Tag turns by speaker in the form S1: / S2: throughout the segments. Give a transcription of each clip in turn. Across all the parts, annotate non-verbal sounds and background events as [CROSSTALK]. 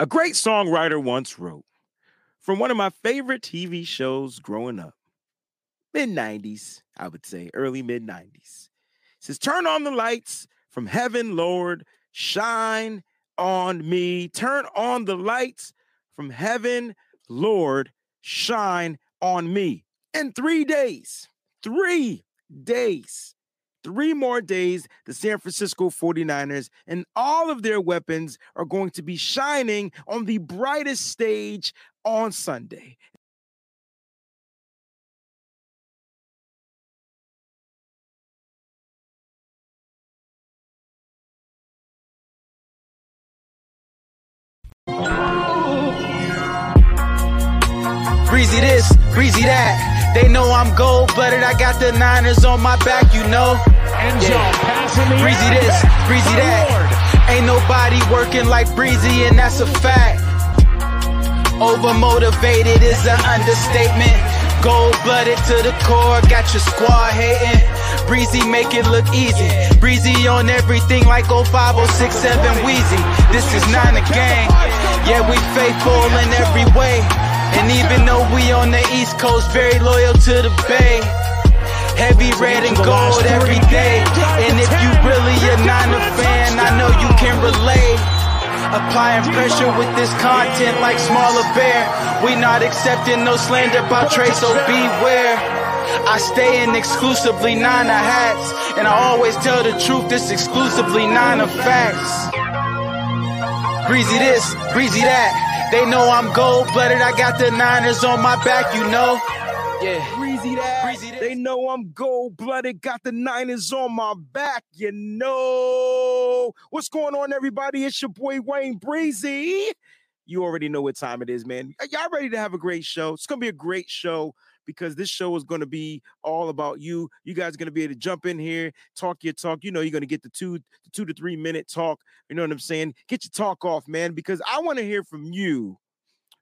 S1: A great songwriter once wrote from one of my favorite TV shows growing up, mid 90s, I would say, early mid 90s. says, Turn on the lights from heaven, Lord, shine on me. Turn on the lights from heaven, Lord, shine on me. In three days, three days, three more days, the San Francisco 49ers and all of their weapons are going to be shining on the brightest stage on Sunday.
S2: Breezy this, breezy that. They know I'm gold blooded. I got the Niners on my back, you know. Yeah. Breezy this, breezy that. Ain't nobody working like breezy, and that's a fact. Overmotivated is an understatement. Gold blooded to the core, got your squad hating. Breezy make it look easy. Breezy on everything like 05067 Wheezy. This is not a game. Yeah, we faithful in every way. And even though we on the East Coast, very loyal to the Bay. Heavy red and gold every day. And if you really a Niner fan, I know you can relate. Applying pressure with this content like smaller bear. We not accepting no slander about Trey, so beware. I stay in exclusively Niner hats. And I always tell the truth, this exclusively Niner facts. Breezy this, breezy that. They know I'm gold blooded. I got the Niners on my back, you know. Yeah.
S1: Breezy that. Breezy they know I'm gold blooded. Got the Niners on my back, you know. What's going on, everybody? It's your boy Wayne Breezy. You already know what time it is, man. Y'all ready to have a great show? It's gonna be a great show because this show is going to be all about you. You guys are going to be able to jump in here, talk your talk. You know, you're going to get the two, the two to three minute talk. You know what I'm saying? Get your talk off, man, because I want to hear from you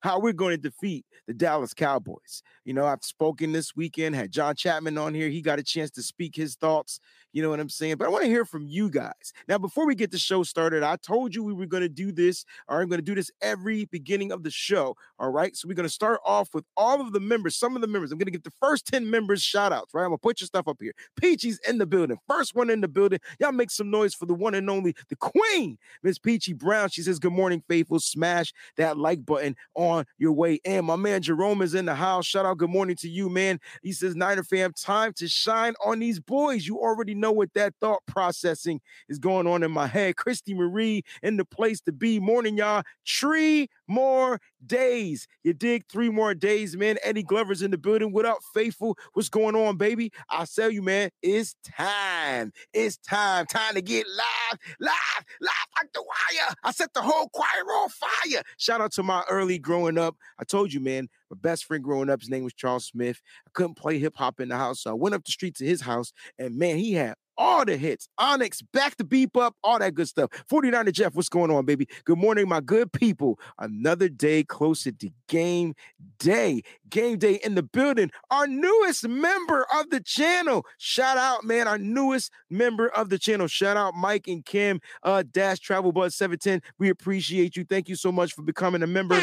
S1: how we're going to defeat the Dallas Cowboys. You know, I've spoken this weekend, had John Chapman on here. He got a chance to speak his thoughts. You know what I'm saying? But I want to hear from you guys. Now, before we get the show started, I told you we were going to do this, or I'm going to do this every beginning of the show. All right. So we're going to start off with all of the members, some of the members. I'm going to get the first 10 members shout outs, right? I'm going to put your stuff up here. Peachy's in the building. First one in the building. Y'all make some noise for the one and only, the queen, Miss Peachy Brown. She says, Good morning, faithful. Smash that like button on your way in. My man Jerome is in the house. Shout out, good morning to you, man. He says, Niner fam, time to shine on these boys. You already know what that thought processing is going on in my head. Christy Marie in the place to be. Morning, y'all. Three more days. You dig? Three more days, man. Eddie Glover's in the building. What up, faithful? What's going on, baby? I tell you, man, it's time. It's time. Time to get live, live, live like the wire. I set the whole choir on fire. Shout out to my early growing up. I told you, man, my best friend growing up, his name was Charles Smith. I couldn't play hip hop in the house, so I went up the street to his house, and man, he had all the hits. Onyx, back to beep up, all that good stuff. 49er Jeff, what's going on, baby? Good morning, my good people. Another day closer to game day. Game day in the building. Our newest member of the channel. Shout out, man. Our newest member of the channel. Shout out Mike and Kim, uh, Dash Travel Buzz 710. We appreciate you. Thank you so much for becoming a member.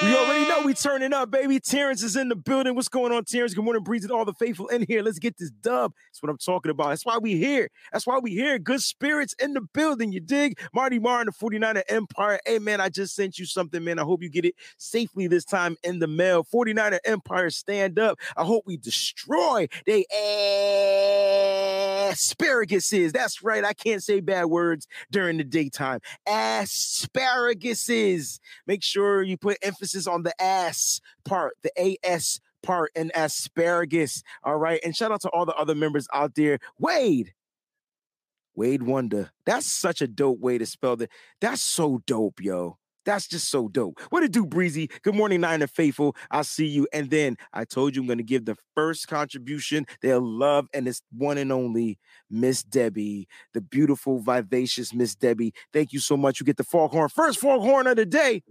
S1: We already know we turning up, baby. Terrence is in the building. What's going on, Terrence? Good morning, Breeze, and all the faithful in here. Let's get this dub. That's what I'm talking about. That's why we here. That's why we here. Good spirits in the building. You dig? Marty Martin, the 49er Empire. Hey, man, I just sent you something, man. I hope you get it safely this time in the mail. 49er Empire, stand up. I hope we destroy they asparaguses. That's right. I can't say bad words during the daytime. Asparaguses. Make sure you put emphasis emphasis on the ass part, the AS part, and asparagus. All right. And shout out to all the other members out there. Wade. Wade Wonder. That's such a dope way to spell that. That's so dope, yo. That's just so dope. What it do, Breezy? Good morning, Niner Faithful. I'll see you. And then I told you I'm going to give the first contribution. They'll love, and it's one and only Miss Debbie, the beautiful, vivacious Miss Debbie. Thank you so much. You get the foghorn, first foghorn of the day.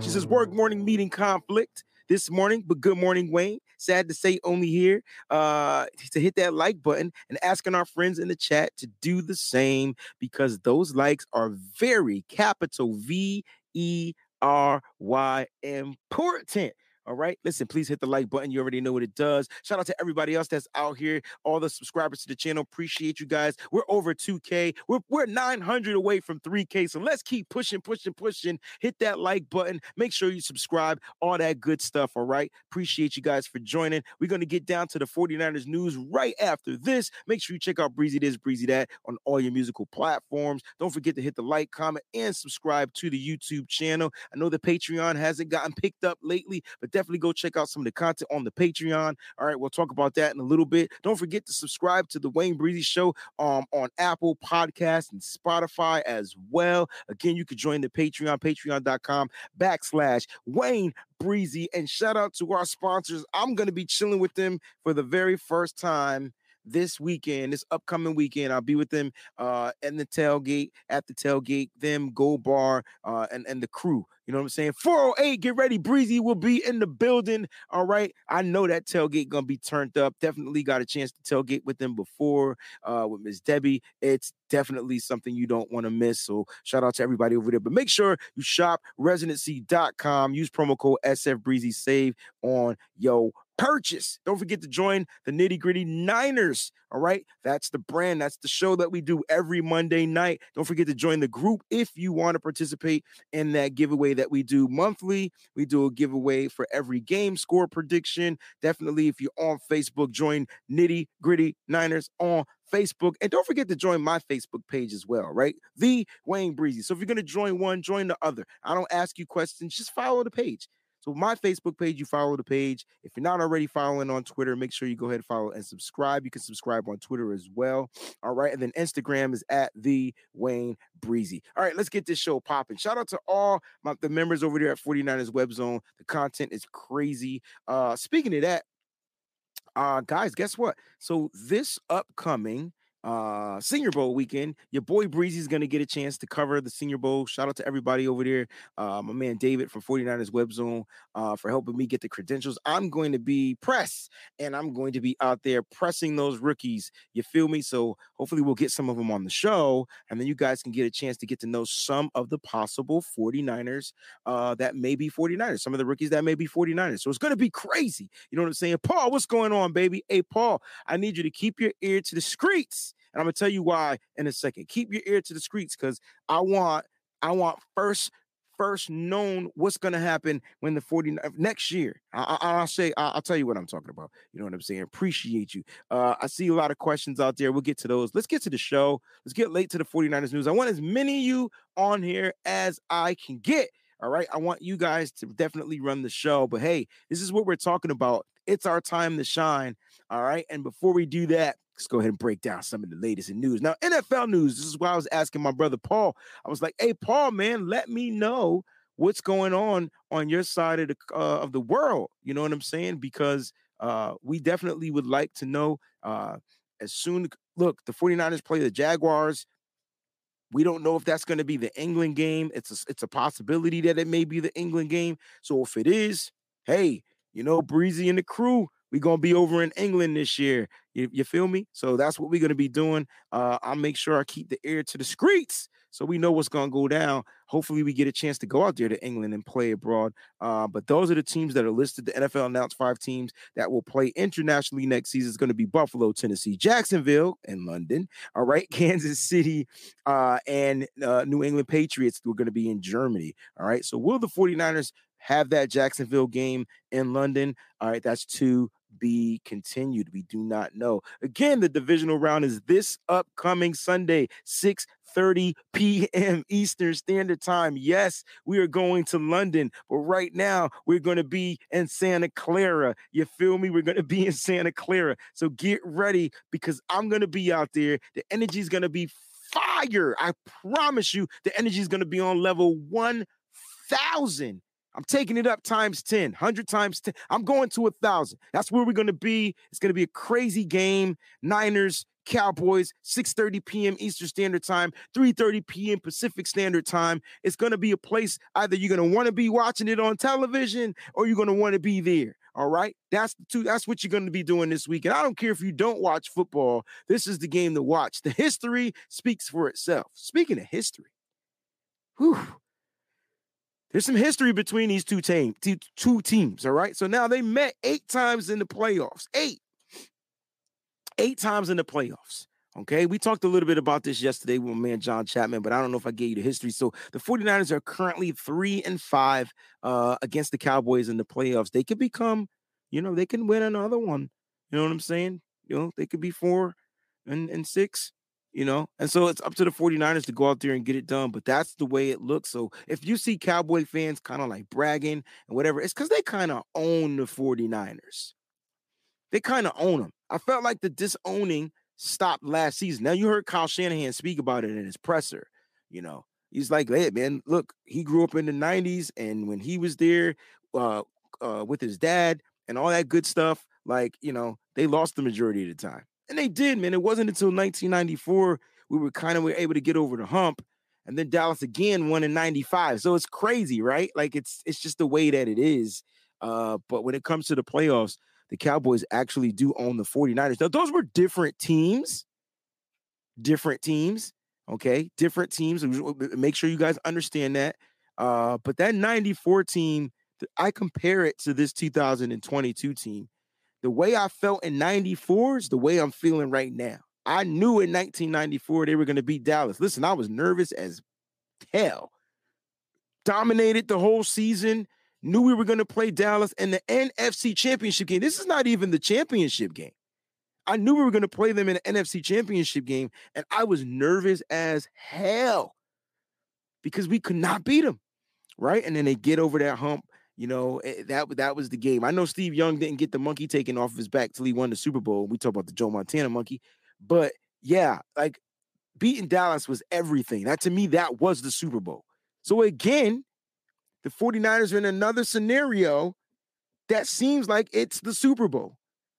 S1: She says, work morning meeting conflict. this morning, but good morning, Wayne. Sad to say, only here uh, to hit that like button and asking our friends in the chat to do the same because those likes are very capital V E R Y important. All right. Listen, please hit the like button. You already know what it does. Shout out to everybody else that's out here, all the subscribers to the channel. Appreciate you guys. We're over 2K. We're, we're 900 away from 3K. So let's keep pushing, pushing, pushing. Hit that like button. Make sure you subscribe. All that good stuff. All right. Appreciate you guys for joining. We're going to get down to the 49ers news right after this. Make sure you check out Breezy This, Breezy That on all your musical platforms. Don't forget to hit the like, comment, and subscribe to the YouTube channel. I know the Patreon hasn't gotten picked up lately, but definitely go check out some of the content on the Patreon. All right, we'll talk about that in a little bit. Don't forget to subscribe to the Wayne Breezy Show um, on Apple Podcasts and Spotify as well. Again, you could join the Patreon, patreon.com backslash Wayne Breezy. And shout out to our sponsors. I'm going to be chilling with them for the very first time this weekend, this upcoming weekend. I'll be with them uh in the tailgate, at the tailgate, them, Go Bar, uh, and, and the crew. You know what I'm saying? 408, get ready. Breezy will be in the building. All right. I know that tailgate gonna be turned up. Definitely got a chance to tailgate with them before uh with Miss Debbie. It's definitely something you don't want to miss. So shout out to everybody over there. But make sure you shop residency.com. Use promo code SF Breezy save on yo purchase. Don't forget to join the nitty gritty Niners. All right. That's the brand. That's the show that we do every Monday night. Don't forget to join the group if you want to participate in that giveaway that we do monthly. We do a giveaway for every game score prediction. Definitely, if you're on Facebook, join Nitty Gritty Niners on Facebook. And don't forget to join my Facebook page as well, right? The Wayne Breezy. So if you're going to join one, join the other. I don't ask you questions, just follow the page. So my Facebook page, you follow the page. If you're not already following on Twitter, make sure you go ahead and follow and subscribe. You can subscribe on Twitter as well. All right. And then Instagram is at the Wayne Breezy. All right, let's get this show popping. Shout out to all my, the members over there at 49ers Web Zone. The content is crazy. Uh speaking of that, uh guys, guess what? So this upcoming uh senior bowl weekend your boy breezy is going to get a chance to cover the senior bowl. Shout out to everybody over there uh my man david from 49ers web zone uh for helping me get the credentials. I'm going to be press and i'm going to be out there pressing those rookies. You feel me? So hopefully we'll get some of them on the show and then you guys can get a chance to get to know some of the possible 49ers uh that may be 49ers some of the rookies that may be 49ers so it's going to be crazy. You know what i'm saying? Paul what's going on baby? Hey paul i need you to keep your ear to the streets and I'm gonna tell you why in a second. Keep your ear to the streets because I want I want first first known what's to happen when the 40 next year. I, will say, I, will tell you what I'm talking about. You know what I'm saying? Appreciate you. Uh, I see a lot of questions out there. We'll get to those. Let's get to the show. Let's get late to the 49ers news. I want as many of you on here as I can get. All right. I want you guys to definitely run the show. But hey, this is what we're talking about. It's our time to shine. All right. And before we do that, let's go ahead and break down some of the latest in news. Now, NFL news, this is why I was asking my brother Paul. I was like, hey, Paul, man, let me know what's going on on your side of the uh, of the world. You know what I'm saying? Because uh, we definitely would like to know uh, as soon. Look, the 49ers play the Jaguars. We don't know if that's going to be the England game. It's a, it's a possibility that it may be the England game. So if it is, hey, you know, Breezy and the crew, we're gonna be over in England this year. You, you feel me? So that's what we're gonna be doing. Uh, I'll make sure I keep the ear to the streets so we know what's gonna go down. Hopefully, we get a chance to go out there to England and play abroad. Uh, but those are the teams that are listed. The NFL announced five teams that will play internationally next season. It's to be Buffalo, Tennessee, Jacksonville, and London. All right, [LAUGHS] Kansas City, uh, and uh, New England Patriots. We're to be in Germany. All right. So will the 49ers have that Jacksonville game in London? All right, that's two be continued. We do not know. Again, the divisional round is this upcoming Sunday, 6 30 p.m. [LAUGHS] Eastern Standard Time. Yes, we are going to London, but right now we're going to be in Santa Clara. You feel me? We're going to be in Santa Clara. So get ready because I'm going to be out there. The energy is going to be fire. I promise you, the energy is going to be on level 1000 I'm taking it up times 10, 100 times 10. I'm going to a thousand. That's where we're going to be. It's going to be a crazy game. Niners Cowboys, 6:30 p.m. Eastern Standard Time, 3:30 p.m. Pacific Standard Time. It's going to be a place either you're going to want to be watching it on television or you're going to want to be there. All right. That's the two. That's what you're going to be doing this week. And I don't care if you don't watch football. This is the game to watch. The history speaks for itself. Speaking of history, whew, there's some history between these two teams, two teams. All right. So now they met eight times in the playoffs. Eight. Eight times in the playoffs. Okay, we talked a little bit about this yesterday with man John Chapman, but I don't know if I gave you the history. So the 49ers are currently three and five uh, against the Cowboys in the playoffs. They could become, you know, they can win another one. You know what I'm saying? You know, they could be four and, and six, you know, and so it's up to the 49ers to go out there and get it done. But that's the way it looks. So if you see Cowboy fans kind of like bragging and whatever, it's because they kind of own the 49ers. They kind of own them. I felt like the disowning stopped last season. Now you heard Kyle Shanahan speak about it in his presser. You know, he's like, "Hey, man, look, he grew up in the '90s, and when he was there uh, uh, with his dad and all that good stuff, like you know, they lost the majority of the time, and they did, man. It wasn't until 1994 we were kind of were able to get over the hump." And then Dallas again won in 95. So it's crazy, right? Like it's it's just the way that it is. Uh, but when it comes to the playoffs, the Cowboys actually do own the 49ers. Now, those were different teams, different teams, okay? Different teams. Make sure you guys understand that. Uh, but that 94 team, I compare it to this 2022 team. The way I felt in 94 is the way I'm feeling right now. I knew in 1994 they were going to beat Dallas. Listen, I was nervous as hell. Dominated the whole season knew we were going to play Dallas in the NFC Championship game. This is not even the championship game. I knew we were going to play them in the NFC Championship game, and I was nervous as hell because we could not beat them, right? And then they get over that hump. You know eh, that that was the game. I know Steve Young didn't get the monkey taken off of his back till he won the Super Bowl. We talk about the Joe Montana monkey, but yeah, like beating Dallas was everything. That to me, that was the Super Bowl. So again, the 49ers are in another scenario that seems like it's the Super Bowl.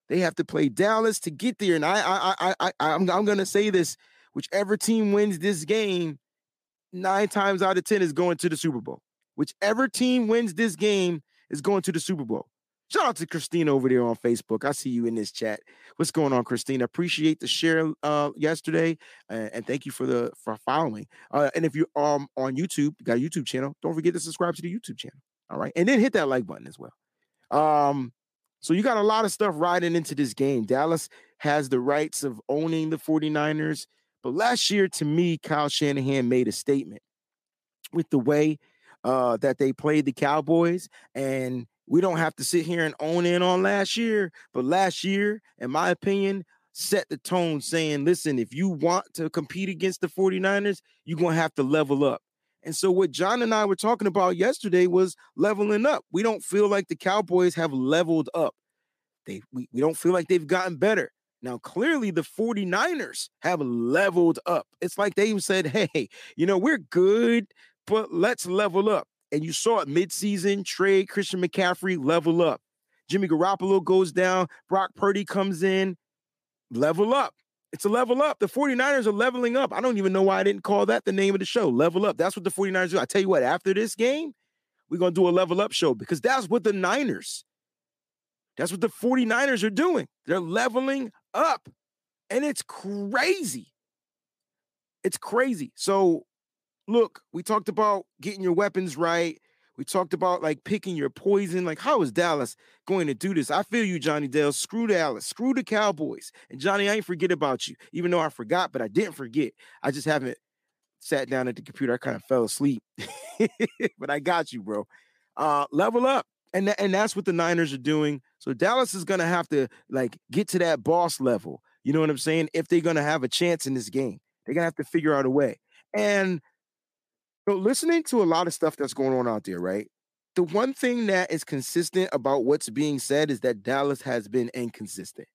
S1: They have to play Dallas to get there. And I I I I I'm, I'm gonna say this: whichever team wins this game, nine times out of ten is going to the Super Bowl. Whichever team wins this game is going to the Super Bowl. Shout out to Christina over there on Facebook. I see you in this chat. What's going on, Christina? Appreciate the share uh, yesterday, and thank you for the for following. Uh, and if you're um, on YouTube, you got a YouTube channel, don't forget to subscribe to the YouTube channel. All right, and then hit that like button as well. Um, so you got a lot of stuff riding into this game. Dallas has the rights of owning the 49ers, but last year, to me, Kyle Shanahan made a statement with the way uh, that they played the Cowboys and we don't have to sit here and own in on last year, but last year, in my opinion, set the tone saying, listen, if you want to compete against the 49ers, you're going to have to level up. And so, what John and I were talking about yesterday was leveling up. We don't feel like the Cowboys have leveled up. They we, we don't feel like they've gotten better. Now, clearly, the 49ers have leveled up. It's like they said, hey, you know, we're good, but let's level up and you saw it midseason trade Christian McCaffrey level up. Jimmy Garoppolo goes down, Brock Purdy comes in, level up. It's a level up. The 49ers are leveling up. I don't even know why I didn't call that the name of the show. Level up. That's what the 49ers do. I tell you what, after this game, we're going to do a level up show because that's what the Niners, that's what the 49ers are doing. They're leveling up. And it's crazy. It's crazy. So look, we talked about getting your weapons right. We talked about like picking your poison. Like, how is Dallas going to do this? I feel you, Johnny Dale. Screw Dallas. Screw the Cowboys. And Johnny, I ain't forget about you, even though I forgot, but I didn't forget. I just haven't sat down at the computer. I kind of fell asleep. [LAUGHS] but I got you, bro. Uh, level up. And, th- and that's what the Niners are doing. So Dallas is gonna have to like get to that boss level. You know what I'm saying? If they're gonna have a chance in this game, they're gonna have to figure out a way. And so listening to a lot of stuff that's going on out there, right? The one thing that is consistent about what's being said is that Dallas has been inconsistent.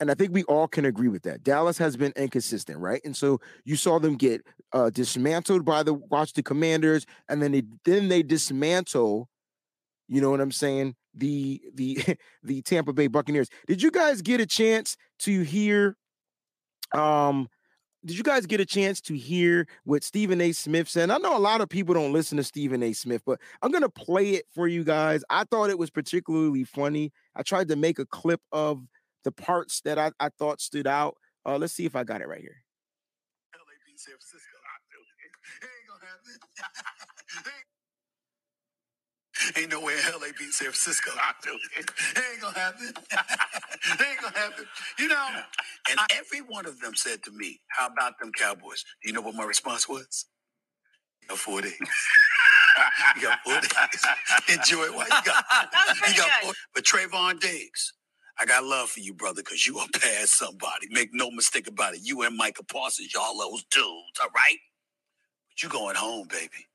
S1: And I think we all can agree with that. Dallas has been inconsistent, right? And so you saw them get uh, dismantled by the Washington Commanders, and then they then they dismantle. You know what I'm saying? The the [LAUGHS] the Tampa Bay Buccaneers. Did you guys get a chance to hear Um, did you guys get a chance to hear what Stephen A. Smith said? I know a lot of people don't listen to Stephen A. Smith, but I'm gonna play it for you guys. I thought it was particularly funny. I tried to make a clip of the parts that I, I thought stood out. Uh, let's see if I got it right here. San Francisco. [LAUGHS] ain't gonna
S3: happen. [LAUGHS] Ain't no way in hell they beat San Francisco. [LAUGHS] It ain't gonna happen. [LAUGHS] it ain't gonna happen. You know, and every one of them said to me, How about them Cowboys? Do you know what my response was? You got four days. [LAUGHS] you got four days. Enjoy it while you got, you got four. But Trevon Diggs, I got love for you, brother, because you are past somebody. Make no mistake about it. You and Micah Parsons, y'all those dudes, all right? But you going home, baby.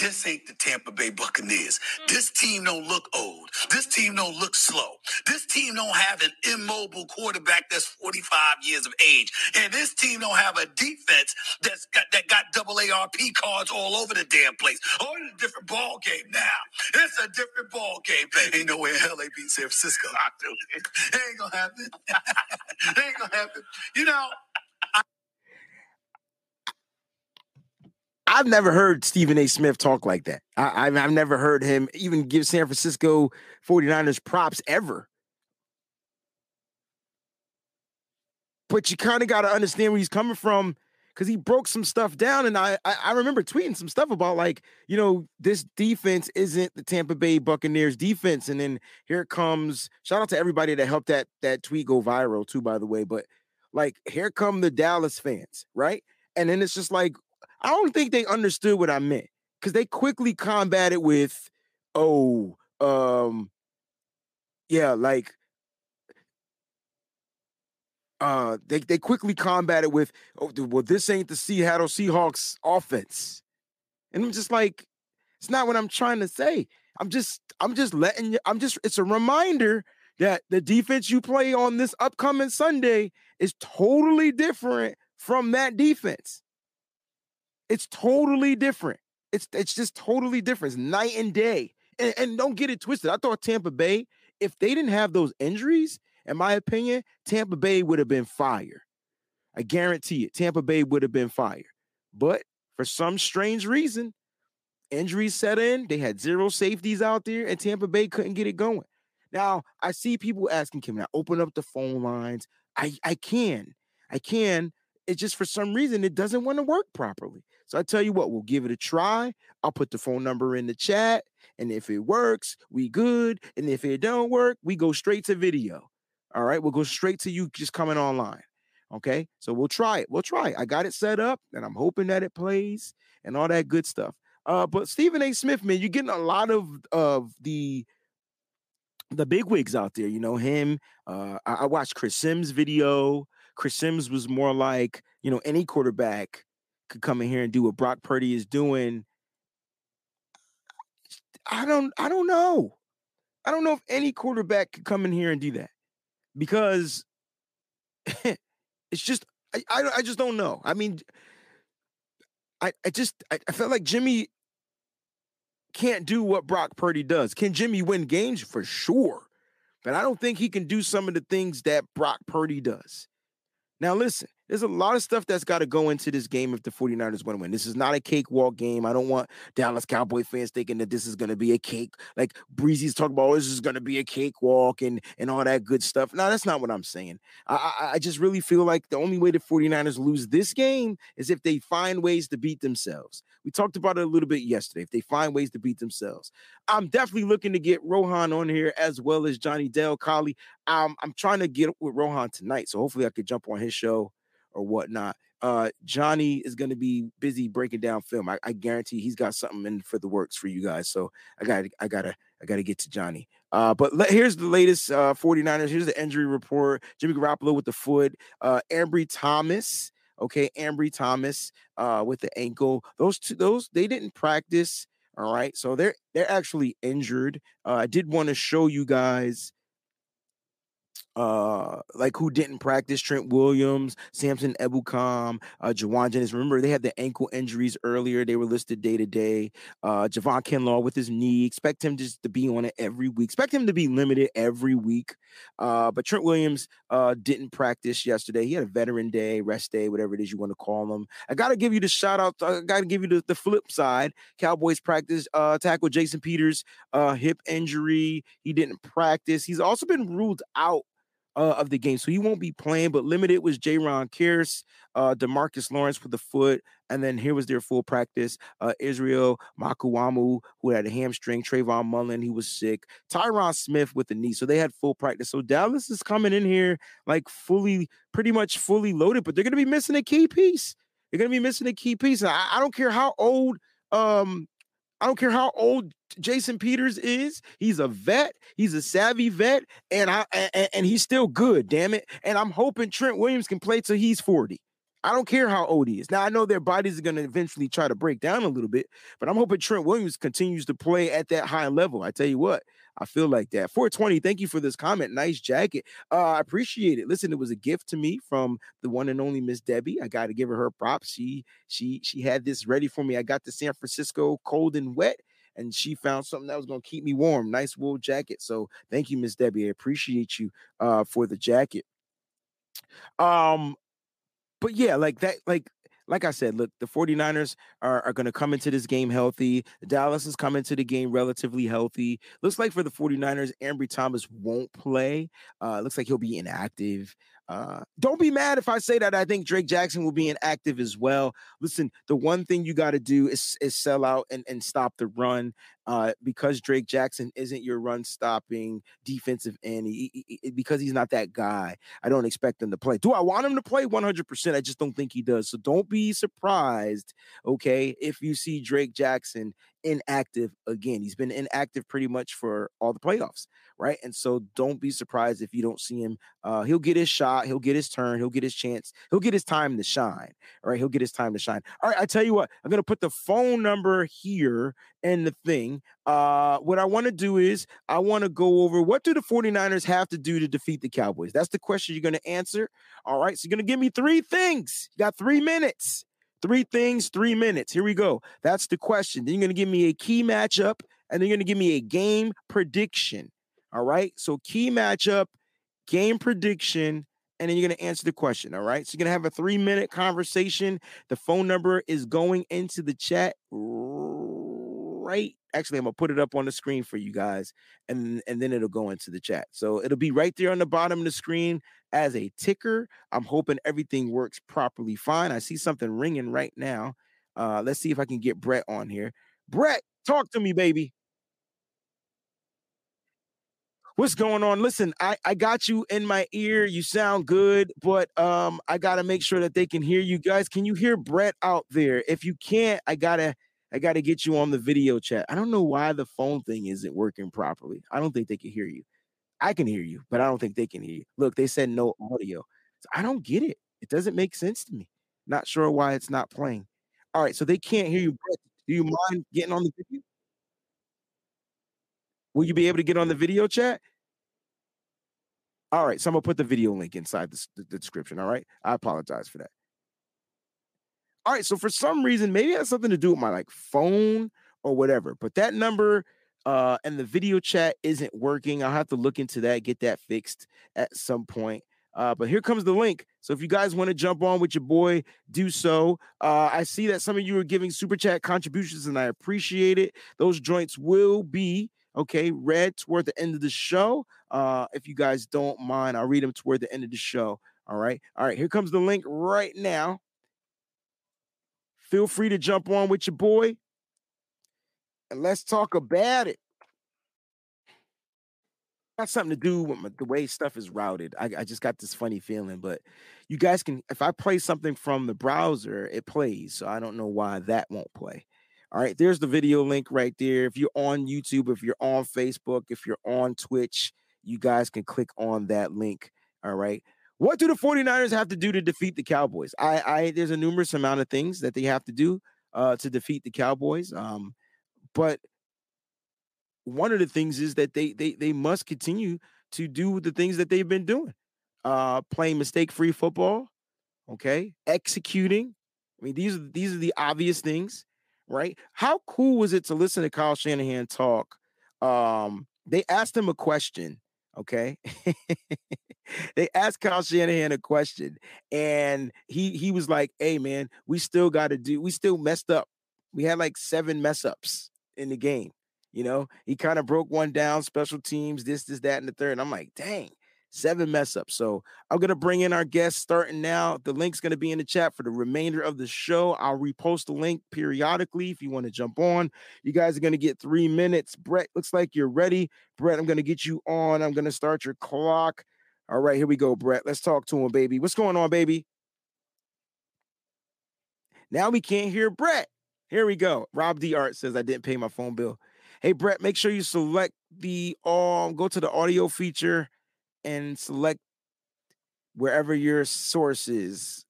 S3: This ain't the Tampa Bay Buccaneers. Mm. This team don't look old. This team don't look slow. This team don't have an immobile quarterback that's 45 years of age. And this team don't have a defense that's got that got double ARP cards all over the damn place. Oh, it's a different ball game now. It's a different ball game. Baby. Ain't no way in hell they beat San Francisco. I do. It ain't gonna happen. [LAUGHS] it ain't gonna happen. You know,
S1: I've never heard Stephen A. Smith talk like that. I, have I've never heard him even give San Francisco 49ers props ever. But you kind of got to understand where he's coming from because he broke some stuff down. And I, I, I remember tweeting some stuff about like, you know, this defense isn't the Tampa Bay Buccaneers defense. And then here comes shout out to everybody that helped that that tweet go viral too, by the way. But like here come the Dallas fans, right? And then it's just like, I don't think they understood what I meant because they quickly combated with, oh, um, yeah, like uh they, they quickly combated with oh well this ain't the Seattle Seahawks offense. And I'm just like, it's not what I'm trying to say. I'm just I'm just letting you I'm just it's a reminder that the defense you play on this upcoming Sunday is totally different from that defense. It's totally different. It's it's just totally different. It's night and day. And, and don't get it twisted. I thought Tampa Bay, if they didn't have those injuries, in my opinion, Tampa Bay would have been fire. I guarantee it. Tampa Bay would have been fire. But for some strange reason, injuries set in. They had zero safeties out there, and Tampa Bay couldn't get it going. Now, I see people asking, can I open up the phone lines? I, I can. I can. It's just for some reason it doesn't want to work properly. So I tell you what, we'll give it a try. I'll put the phone number in the chat. And if it works, we good. And if it don't work, we go straight to video. All right. We'll go straight to you just coming online. Okay. So we'll try it. We'll try it. I got it set up and I'm hoping that it plays and all that good stuff. Uh, but Stephen A. Smith, man, you're getting a lot of of the the big wigs out there. You know him. Uh, I, I watched Chris Sims video. Chris Sims was more like, you know, any quarterback could come in here and do what Brock Purdy is doing. I don't I don't know. I don't know if any quarterback could come in here and do that because [LAUGHS] it's just I, I, I just don't know. I mean, I I just I, I felt like Jimmy can't do what Brock Purdy does. Can Jimmy win games for sure? But I don't think he can do some of the things that Brock Purdy does. Now listen, there's a lot of stuff that's got to go into this game if the 49ers want to win. This is not a cakewalk game. I don't want Dallas Cowboy fans thinking that this is going to be a cake. Like Breezy's talking about, oh, this is going to be a cakewalk and, and all that good stuff. No, that's not what I'm saying. I, I, just really feel like the only way the 49ers lose this game is if they find ways to beat themselves. We talked about it a little bit yesterday. If they find ways to beat themselves, I'm definitely looking to get Rohan on here as well as Johnny Dale Collie. Um, I'm trying to get with Rohan tonight, so hopefully I could jump on his show or whatnot. Uh, Johnny is going to be busy breaking down film. I, I, guarantee he's got something in for the works for you guys. So I got, I gotta, I gotta get to Johnny. Uh, but here's the latest uh 49ers. Here's the injury report. Jimmy Garoppolo with the foot. Uh, Ambry Thomas. Okay, Ambry Thomas uh with the ankle. Those two, those they didn't practice. All right, so they're they're actually injured. Uh, I did want to show you guys uh like who didn't practice Trent Williams, Samson Ebukam, uh Jauan Jennings. Remember, they had the ankle injuries earlier. They were listed day to day. Uh Javon Kinlaw with his knee. Expect him just to be on it every week. Expect him to be limited every week. Uh, but Trent Williams uh didn't practice yesterday. He had a veteran day, rest day, whatever it is you want to call them. I gotta give you the shout out. I gotta give you the, the flip side. Cowboys practice uh tackle Jason Peters, uh hip injury. He didn't practice. He's also been ruled out uh, of the game. So he won't be playing, but limited was Jayron Kearse, uh, Demarcus Lawrence with the foot, and then here was their full practice. Uh, Israel Mukuamu, who had a hamstring, Trayvon Mullen, he was sick, Tyron Smith with the knee. So they had full practice. So Dallas is coming in here like fully, pretty much fully loaded, but they're going to be missing a key piece. They're going to be missing a key piece. I, I don't care how old um I don't care how old Jason Peters is. He's a vet. He's a savvy vet, and I and, and he's still good. Damn it! And I'm hoping Trent Williams can play till he's 40. I don't care how old he is. Now I know their bodies are going to eventually try to break down a little bit, but I'm hoping Trent Williams continues to play at that high level. I tell you what, I feel like that. 420, thank you for this comment. Nice jacket. Uh, I appreciate it. Listen, it was a gift to me from the one and only Miss Debbie. I got to give her her props. She she she had this ready for me. I got to San Francisco cold and wet and she found something that was going to keep me warm. Nice wool jacket. So thank you, Miss Debbie. I appreciate you uh, for the jacket. Um, but yeah, like that, like like I said, look, the 49ers are, are going to come into this game healthy. Dallas is coming to the game relatively healthy. Looks like for the 49ers, Ambry Thomas won't play. Uh, looks like he'll be inactive. Uh, don't be mad if I say that I think Drake Jackson will be inactive as well. Listen, the one thing you got to do is, is sell out and, and stop the run uh, because Drake Jackson isn't your run stopping defensive end. He, he, because he's not that guy, I don't expect him to play. Do I want him to play 100%? I just don't think he does. So don't be surprised, okay, if you see Drake Jackson inactive again. He's been inactive pretty much for all the playoffs, right? And so don't be surprised if you don't see him. Uh, he'll get his shot, he'll get his turn, he'll get his chance, he'll get his time to shine. All right, he'll get his time to shine. All right, I tell you what, I'm gonna put the phone number here in the thing. Uh, what I want to do is I want to go over what do the 49ers have to do to defeat the Cowboys? That's the question you're gonna answer. All right, so you're gonna give me three things. You got three minutes. Three things, three minutes. Here we go. That's the question. Then you're going to give me a key matchup and then you're going to give me a game prediction. All right. So, key matchup, game prediction, and then you're going to answer the question. All right. So, you're going to have a three minute conversation. The phone number is going into the chat right. Actually, I'm to put it up on the screen for you guys and, and then it'll go into the chat. So, it'll be right there on the bottom of the screen as a ticker. I'm hoping everything works properly fine. I see something ringing right now. Uh, let's see if I can get Brett on here. Brett, talk to me, baby. What's going on? Listen, I, I got you in my ear. You sound good, but um, I gotta make sure that they can hear you guys. Can you hear Brett out there? If you can't, I gotta I gotta get you on the video chat. I don't know why the phone thing isn't working properly. I don't think they can hear you. I can hear you, but I don't think they can hear you. Look, they said no audio. So I don't get it. It doesn't make sense to me. Not sure why it's not playing. All right, so they can't hear you. Do you mind getting on the video? Will you be able to get on the video chat? All right, so I'm gonna put the video link inside the, the description. All right, I apologize for that. All right, so for some reason, maybe it has something to do with my like phone or whatever, but that number uh, and the video chat isn't working. I'll have to look into that, get that fixed at some point. Uh, but here comes the link. So if you guys want to jump on with your boy, do so. Uh, I see that some of you are giving super chat contributions, and I appreciate it. Those joints will be okay read toward the end of the show. Uh, if you guys don't mind, I'll read them toward the end of the show. All right. All right. Here comes the link right now. Feel free to jump on with your boy and let's talk about it. Got something to do with my, the way stuff is routed. I, I just got this funny feeling, but you guys can, if I play something from the browser, it plays. So I don't know why that won't play. All right, there's the video link right there. If you're on YouTube, if you're on Facebook, if you're on Twitch, you guys can click on that link. All right. What do the 49ers have to do to defeat the Cowboys? I, I there's a numerous amount of things that they have to do uh, to defeat the Cowboys. Um, but one of the things is that they they they must continue to do the things that they've been doing. Uh playing mistake-free football, okay? Executing. I mean, these are these are the obvious things, right? How cool was it to listen to Kyle Shanahan talk? Um, they asked him a question, okay? [LAUGHS] they asked Kyle Shanahan a question, and he he was like, "Hey, man, we still got to do. We still messed up. We had like seven mess ups in the game. You know, he kind of broke one down, special teams, this, this, that, and the third. And I'm like, dang, seven mess ups. So I'm gonna bring in our guests starting now. The link's gonna be in the chat for the remainder of the show. I'll repost the link periodically if you want to jump on. You guys are gonna get three minutes. Brett, looks like you're ready. Brett, I'm gonna get you on. I'm gonna start your clock. All right, here we go, Brett. Let's talk to him, baby. What's going on, baby? Now we can't hear Brett. Here we go. Rob D Art says I didn't pay my phone bill. Hey Brett, make sure you select the um go to the audio feature and select wherever your source is,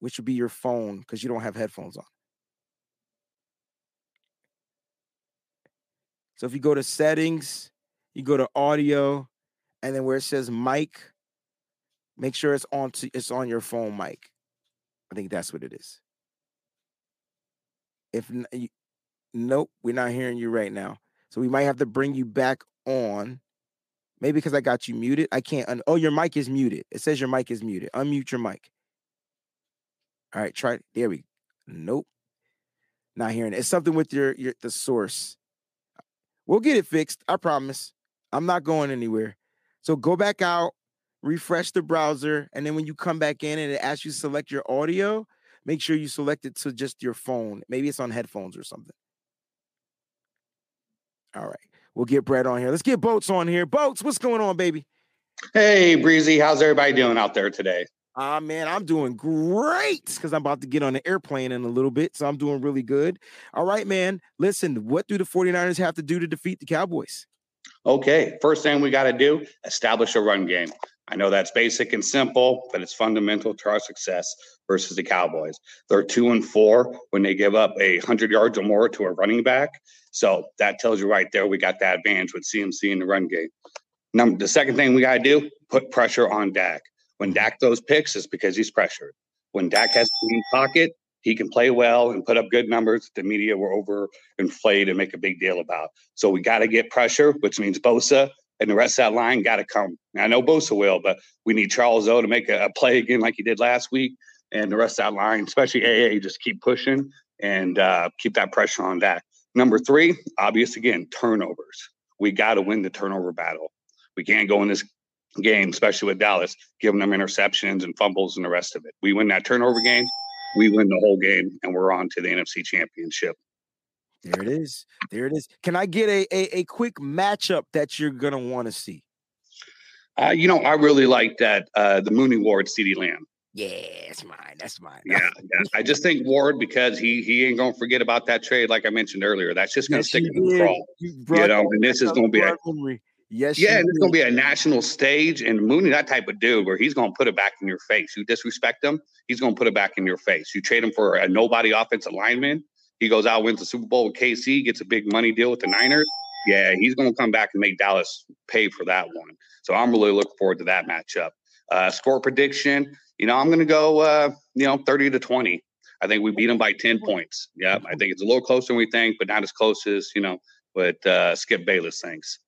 S1: which would be your phone because you don't have headphones on. So if you go to settings, you go to audio, and then where it says mic, make sure it's on to, it's on your phone mic. I think that's what it is. If nope, we're not hearing you right now. So we might have to bring you back on. Maybe because I got you muted. I can't. Un- oh, your mic is muted. It says your mic is muted. Unmute your mic. All right, try. There we. Nope. Not hearing it. It's something with your your the source. We'll get it fixed. I promise. I'm not going anywhere. So go back out, refresh the browser, and then when you come back in and it asks you to select your audio, make sure you select it to just your phone. Maybe it's on headphones or something. All right. We'll get Brett on here. Let's get Boats on here. Boats, what's going on, baby?
S4: Hey, Breezy. How's everybody doing out there today?
S1: Ah, uh, man, I'm doing great because I'm about to get on an airplane in a little bit. So I'm doing really good. All right, man. Listen, what do the 49ers have to do to defeat the Cowboys?
S4: Okay. First thing we got to do, establish a run game. I know that's basic and simple, but it's fundamental to our success versus the Cowboys. They're two and four when they give up a hundred yards or more to a running back. So that tells you right there we got that advantage with CMC in the run game. Number the second thing we got to do, put pressure on Dak. When Dak throws picks, it's because he's pressured. When Dak has to clean pocket, he can play well and put up good numbers. The media were overinflated and make a big deal about. So we got to get pressure, which means Bosa and the rest of that line got to come. I know Bosa will, but we need Charles O to make a, a, play again like he did last week, and the rest of that line, especially AA, just keep pushing and uh, keep that pressure on Dak. Number three, obvious again, turnovers. We got to win the turnover battle. We can't go in this game, especially with Dallas, giving them interceptions and fumbles and the rest of it. We win that turnover game, we win the whole game, and we're on to the NFC Championship.
S1: There it is. There it is. Can I get a a, a quick matchup that you're gonna want to see?
S4: Uh, you know, I really like that uh, the Mooney Ward CeeDee Lamb.
S1: Yeah, that's mine. That's mine.
S4: Yeah, yeah, I just think Ward because he he ain't gonna forget about that trade, like I mentioned earlier. That's just gonna yes, stick in the crawl. You, you know, and this is gonna be a memory. Yes, yeah, and it's gonna be a national stage. And Mooney, that type of dude, where he's gonna put it back in your face. You disrespect him, he's gonna put it back in your face. You trade him for a nobody offensive lineman, he goes out, wins the Super Bowl with KC, gets a big money deal with the Niners. Yeah, he's going to come back and make Dallas pay for that one. So I'm really looking forward to that matchup. Uh, score prediction, you know, I'm going to go, uh, you know, 30 to 20. I think we beat them by 10 points. Yeah, I think it's a little closer than we think, but not as close as, you know, what uh, Skip Bayless thinks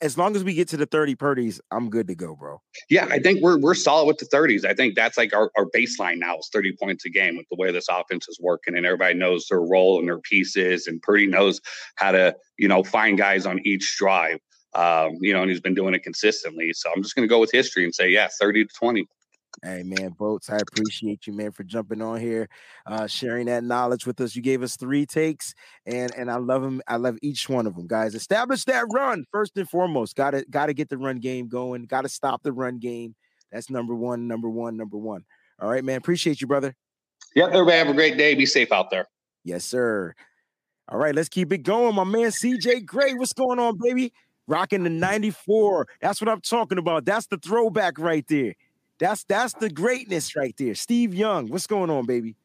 S1: as long as we get to the 30 purdies, I'm good to go, bro.
S4: Yeah, I think we're we're solid with the 30s. I think that's like our, our baseline now is 30 points a game with the way this offense is working and everybody knows their role and their pieces and Purdy knows how to, you know, find guys on each drive. Um, you know, and he's been doing it consistently. So I'm just gonna go with history and say, yeah, 30 to 20.
S1: Hey man, Boats, I appreciate you, man, for jumping on here, uh, sharing that knowledge with us. You gave us three takes, and and I love them. I love each one of them, guys. Establish that run first and foremost. Got to got to get the run game going. Got to stop the run game. That's number one, number one, number one. All right, man. Appreciate you, brother.
S4: Yep. Everybody have a great day. Be safe out there.
S1: Yes, sir. All right, let's keep it going, my man. CJ Gray, what's going on, baby? Rocking the 94. That's what I'm talking about. That's the throwback right there. That's that's the greatness right there. Steve Young, what's going on, baby?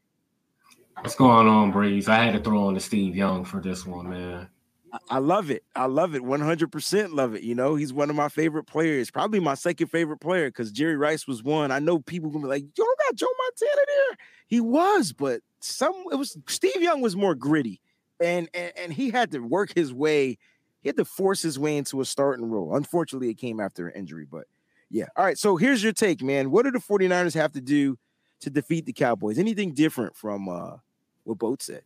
S5: What's going on, Breeze? I had to throw on the Steve Young for this one, man.
S1: I love it. I love it. 100% love it. You know, he's one of my favorite players, probably my second favorite player because Jerry Rice was one. I know people gonna be like, you don't got Joe Montana there. He was, but some it was Steve Young was more gritty and, and, and he had to work his way, he had to force his way into a starting role. Unfortunately, it came after an injury, but yeah. All right. So here's your take, man. What do the 49ers have to do to defeat the Cowboys? Anything different from uh, what Boat said?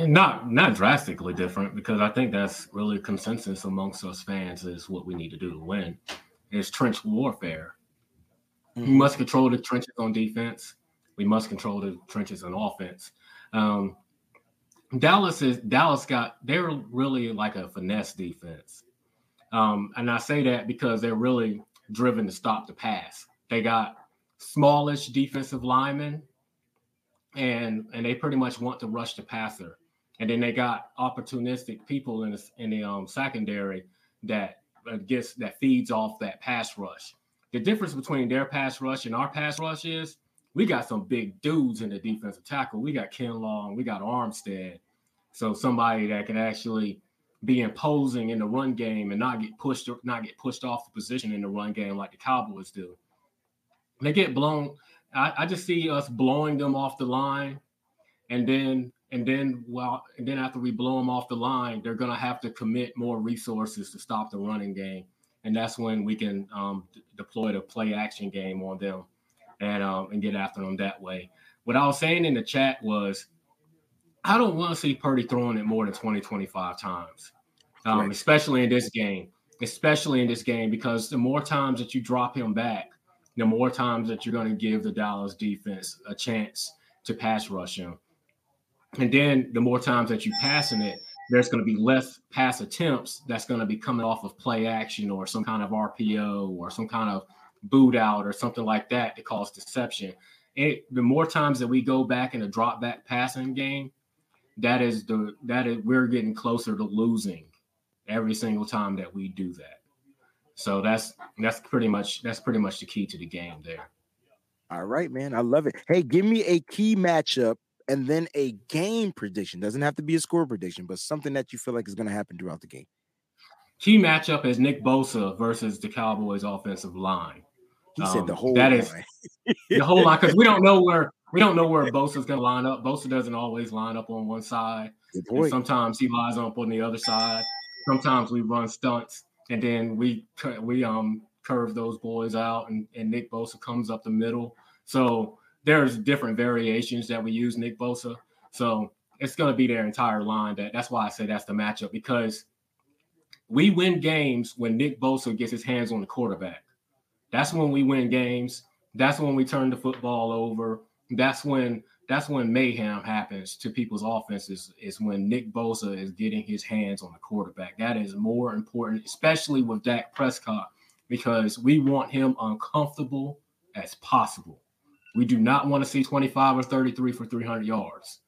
S5: Not not drastically different because I think that's really consensus amongst us fans is what we need to do to win. Is trench warfare. Mm-hmm. We must control the trenches on defense. We must control the trenches on offense. Um, Dallas is Dallas got they're really like a finesse defense. Um, and I say that because they're really driven to stop the pass. They got smallish defensive linemen, and and they pretty much want to rush the passer. And then they got opportunistic people in the in the um, secondary that uh, gets that feeds off that pass rush. The difference between their pass rush and our pass rush is we got some big dudes in the defensive tackle. We got Kinlaw, we got Armstead. So somebody that can actually be imposing in the run game and not get pushed or not get pushed off the position in the run game like the Cowboys do. They get blown. I, I just see us blowing them off the line, and then and then well, and then after we blow them off the line, they're gonna have to commit more resources to stop the running game, and that's when we can um, d- deploy the play action game on them, and um, and get after them that way. What I was saying in the chat was I don't want to see Purdy throwing it more than 20, 25 times, um, especially in this game. Especially in this game, because the more times that you drop him back, the more times that you're going to give the Dallas defense a chance to pass rush him. And then the more times that you passing it, there's going to be less pass attempts that's going to be coming off of play action or some kind of RPO or some kind of boot out or something like that to cause deception. It, the more times that we go back in a drop back passing game, that is the that is we're getting closer to losing every single time that we do that. So that's that's pretty much that's pretty much the key to the game there.
S1: All right, man. I love it. Hey, give me a key matchup and then a game prediction. Doesn't have to be a score prediction, but something that you feel like is going to happen throughout the game.
S5: Key matchup is Nick Bosa versus the Cowboys offensive line.
S1: He um, said the whole
S5: that is the whole line because we don't know where we don't know where Bosa's going to line up. Bosa doesn't always line up on one side. Sometimes he lines up on the other side. Sometimes we run stunts and then we we um curve those boys out, and, and Nick Bosa comes up the middle. So there's different variations that we use Nick Bosa. So it's going to be their entire line. That that's why I say that's the matchup because we win games when Nick Bosa gets his hands on the quarterback. That's when we win games. That's when we turn the football over that's when that's when mayhem happens to people's offenses is when Nick Bosa is getting his hands on the quarterback. That is more important, especially with Dak Prescott, because we want him uncomfortable as possible. We do not want to see 25 or 33 for 300 yards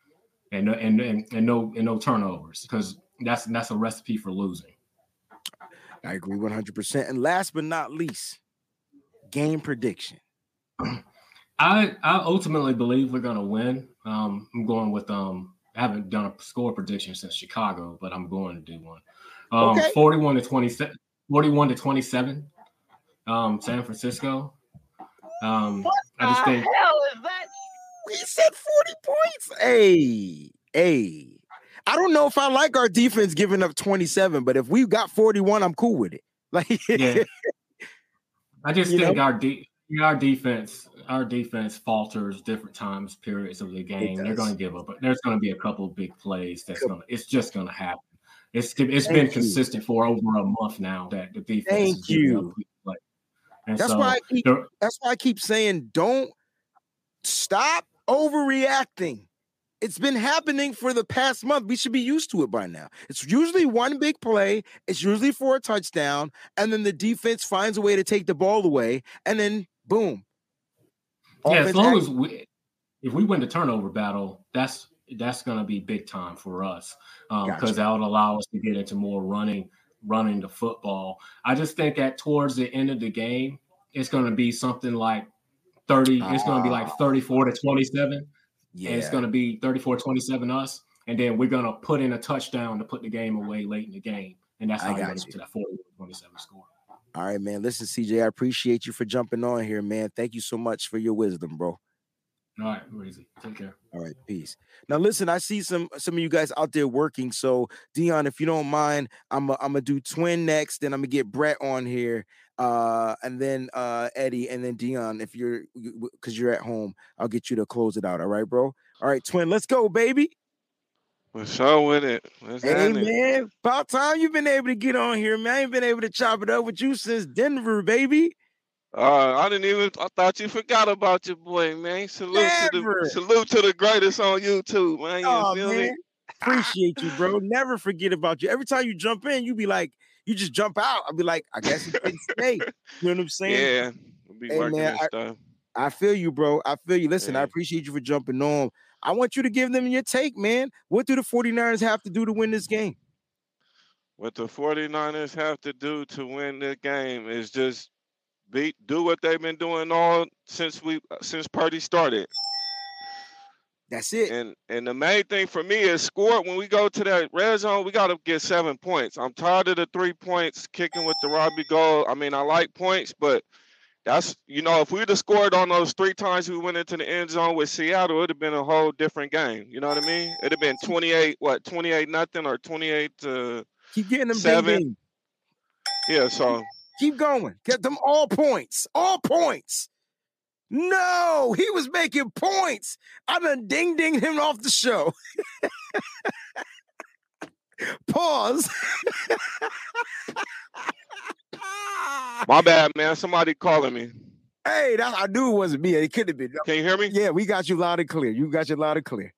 S5: and and and, and no and no turnovers because that's that's a recipe for losing.
S1: I agree 100%. And last but not least, game prediction.
S5: I I ultimately believe we're gonna win. Um, I'm going with um. I haven't done a score prediction since Chicago, but I'm going to do one. Um, okay. 41 to 27, 41 to 27. Um, San Francisco. Um,
S1: what I just think. hell is that? We said 40 points. Hey, hey. I don't know if I like our defense giving up 27, but if we got 41, I'm cool with it. [LAUGHS] Like, yeah.
S5: I just think know? our de- our defense our defense falters different times periods of the game. They're going to give up, but there's going to be a couple of big plays that's going to. It's just going to happen. It's it's Thank been you. consistent for over a month now that the defense.
S1: Thank you. that's so, why I keep, that's why I keep saying don't stop overreacting. It's been happening for the past month. We should be used to it by now. It's usually one big play, it's usually for a touchdown, and then the defense finds a way to take the ball away, and then boom,
S5: yeah, as long as we, if we win the turnover battle, that's that's going to be big time for us because um, gotcha. that would allow us to get into more running running the football. I just think that towards the end of the game, it's going to be something like 30, uh, it's going to be like ah. 34 to 27. Yeah. And it's going to be 34 27 us. and then we're gonna put in a touchdown to put the game away late in the game, and that's how we get to that 40-27 score.
S1: All right, man. Listen, CJ, I appreciate you for jumping on here, man. Thank you so much for your wisdom, bro.
S5: All right, easy. Take care.
S1: All right, peace. Now, listen, I see some some of you guys out there working. So, Dion, if you don't mind, I'm a, I'm gonna do Twin next, then I'm gonna get Brett on here, uh, and then uh, Eddie, and then Dion. If you're because you're at home, I'll get you to close it out. All right, bro. All right, Twin, let's go, baby.
S6: What's up with it? What's
S1: hey man, about time you've been able to get on here, man. I ain't been able to chop it up with you since Denver, baby.
S6: Uh, I didn't even. I thought you forgot about your boy, man. Salute Never. to the salute to the greatest on YouTube, man. You oh, feel man. me?
S1: Appreciate you, bro. Never forget about you. Every time you jump in, you be like, you just jump out. I'll be like, I guess he didn't stay. You [LAUGHS] know what I'm saying?
S6: Yeah, we'll be hey, working man,
S1: I. I feel you, bro. I feel you. Listen, yeah. I appreciate you for jumping on. I want you to give them your take, man. What do the 49ers have to do to win this game?
S6: What the 49ers have to do to win the game is just beat do what they've been doing all since we since Purdy started.
S1: That's it.
S6: And and the main thing for me is score when we go to that red zone, we gotta get seven points. I'm tired of the three points kicking with the Robbie Gould. I mean, I like points, but that's you know, if we'd have scored on those three times we went into the end zone with Seattle, it'd have been a whole different game. You know what I mean? It'd have been 28, what, 28 nothing or 28 to
S1: keep getting them seven.
S6: Yeah, so
S1: Keep going. Get them all points. All points. No, he was making points. I done ding ding him off the show. [LAUGHS] Pause. [LAUGHS]
S6: My bad, man. Somebody calling me.
S1: Hey, that I knew it wasn't me. It could have been.
S6: Can you hear me?
S1: Yeah, we got you loud and clear. You got you loud and clear.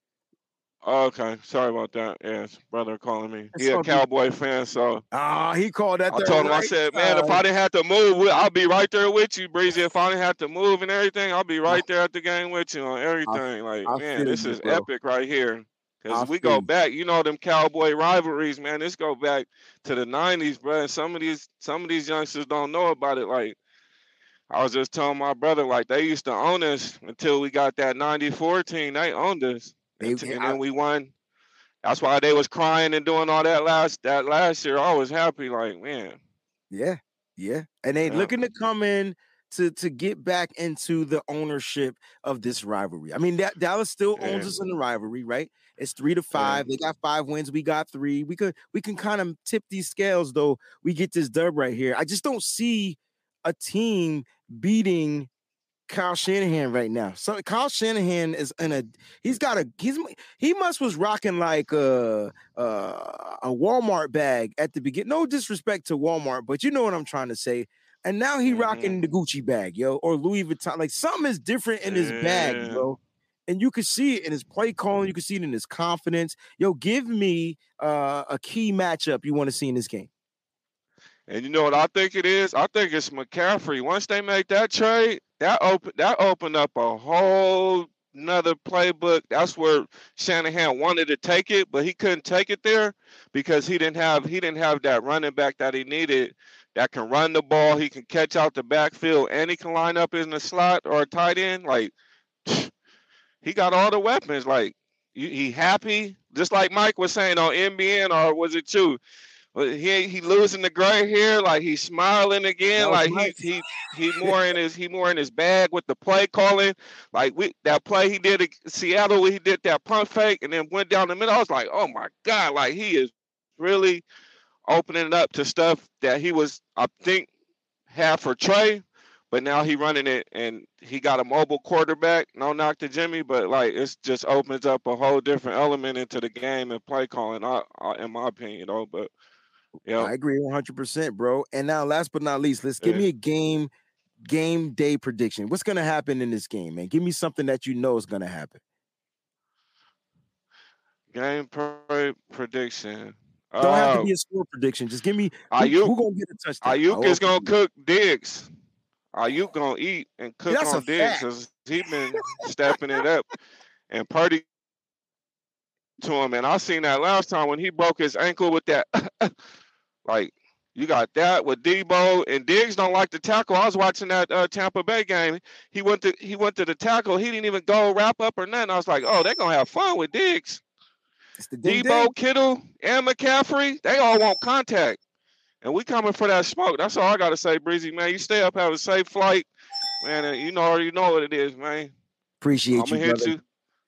S6: Oh, okay, sorry about that. Yes, brother calling me. He a Cowboy fan, so
S1: ah, uh, he called that.
S6: I told him, right I said, man, if I didn't have to move, I'll be right there with you, Breezy. If I didn't have to move and everything, I'll be right there at the game with you on everything. I, like, I man, this you, is bro. epic right here. Cause we go back, you know, them cowboy rivalries, man. This go back to the '90s, bro. And some of these, some of these youngsters don't know about it. Like, I was just telling my brother, like they used to own us until we got that '94 team. They owned us, and, and then we won that's why they was crying and doing all that last that last year. I was happy, like man.
S1: Yeah, yeah, and they yeah. looking to come in to to get back into the ownership of this rivalry. I mean, that Dallas still owns yeah. us in the rivalry, right? It's three to five. Yeah. They got five wins. We got three. We could we can kind of tip these scales though. We get this dub right here. I just don't see a team beating Kyle Shanahan right now. So Kyle Shanahan is in a he's got a he's he must was rocking like a a, a Walmart bag at the beginning. No disrespect to Walmart, but you know what I'm trying to say. And now he mm-hmm. rocking the Gucci bag, yo, or Louis Vuitton. Like something is different in his bag, yo. And you can see it in his play calling. You can see it in his confidence. Yo, give me uh, a key matchup you want to see in this game.
S6: And you know what I think it is? I think it's McCaffrey. Once they make that trade, that open that opened up a whole another playbook. That's where Shanahan wanted to take it, but he couldn't take it there because he didn't have he didn't have that running back that he needed that can run the ball, he can catch out the backfield, and he can line up in the slot or a tight end. Like [SNIFFS] he got all the weapons. Like he happy, just like Mike was saying on NBN, or was it you? He he losing the gray hair, like he's smiling again, like he he he more in his he more in his bag with the play calling. Like we that play he did at Seattle, he did that pump fake and then went down the middle. I was like, oh my god, like he is really opening it up to stuff that he was, I think, half for Trey, but now he running it and he got a mobile quarterback. No knock to Jimmy, but like it just opens up a whole different element into the game and play calling, I, I, in my opinion, though. But
S1: yeah, I agree 100, percent bro. And now, last but not least, let's give yeah. me a game game day prediction. What's gonna happen in this game, man? Give me something that you know is gonna happen.
S6: Game per- prediction.
S1: Don't uh, have to be a score prediction. Just give me
S6: Aiyuk. Who,
S1: who gonna get a touchdown?
S6: Aiyuk is gonna cook Diggs. Aiyuk gonna eat and cook That's on Diggs because he been stepping it up. And Purdy to him. And I seen that last time when he broke his ankle with that. [LAUGHS] like you got that with Deebo and Diggs don't like to tackle. I was watching that uh, Tampa Bay game. He went to he went to the tackle. He didn't even go wrap up or nothing. I was like, oh, they're gonna have fun with Diggs.
S1: It's the ding
S6: Deebo,
S1: ding.
S6: Kittle, and McCaffrey, they all want contact. And we coming for that smoke. That's all I gotta say, Breezy, man. You stay up, have a safe flight. Man, and you know already know what it is, man.
S1: Appreciate
S6: I'm
S1: you,
S6: hit
S1: brother.
S6: you.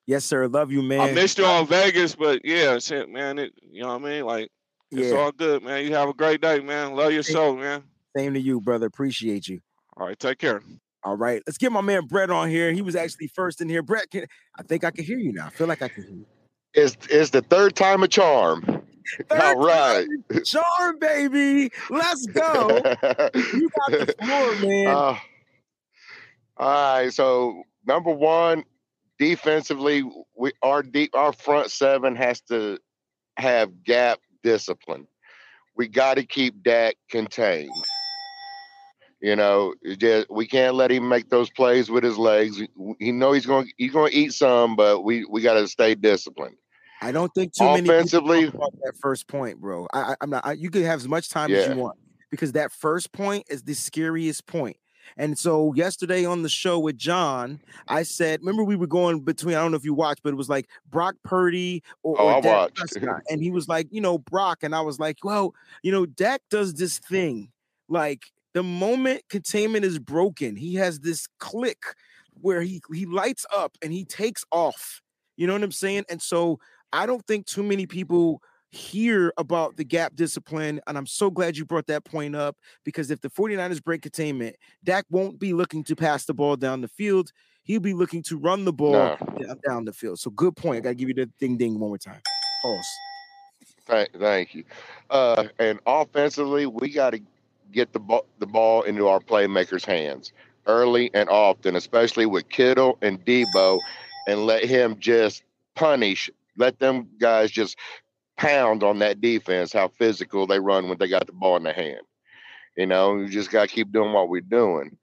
S1: Yes, sir. Love you, man.
S6: I missed you on Vegas, but yeah, shit, man. It, you know what I mean? Like it's
S1: yeah.
S6: all good, man. You have a great day, man. Love your show, man.
S1: Same to you, brother. Appreciate you.
S6: All right, take care.
S1: All right, let's get my man Brett on here. He was actually first in here. Brett, can, I think I can hear you now. I feel like I can hear you.
S7: It's it's the third time a charm. [LAUGHS] All right.
S1: time, Charm, baby. Let's go. [LAUGHS] You got the floor, man.
S7: Uh, all right. So number one, defensively, we our deep our front seven has to have gap discipline. We got to keep Dak contained. You know, just, we can't let him make those plays with his legs. He know he's going he's going to eat some, but we we got to stay disciplined.
S1: I don't think too many
S7: Offensively-
S1: talk about that first point, bro. I, I'm not. I, you can have as much time as you want because that first point is the scariest point. And so yesterday on the show with John, I said, remember we were going between. I don't know if you watched, but it was like Brock Purdy or,
S7: Oh,
S1: or Dak. Prescott. and he was like, you know, Brock, and I was like, well, you know, Dak does this thing like the moment containment is broken, he has this click where he he lights up and he takes off. You know what I'm saying? And so I don't think too many people hear about the gap discipline. And I'm so glad you brought that point up because if the 49ers break containment, Dak won't be looking to pass the ball down the field. He'll be looking to run the ball down, down the field. So good point. I gotta give you the ding ding one more time. Pause.
S7: Thank, thank you. Uh, and offensively, we got to get the ball, the ball into our playmakers' hands early and often, especially with Kittle and Deebo, and let him just punish. Let them guys just pound on that defense. How physical they run when they got the ball in their hand. You know, you just got to keep doing what we're doing.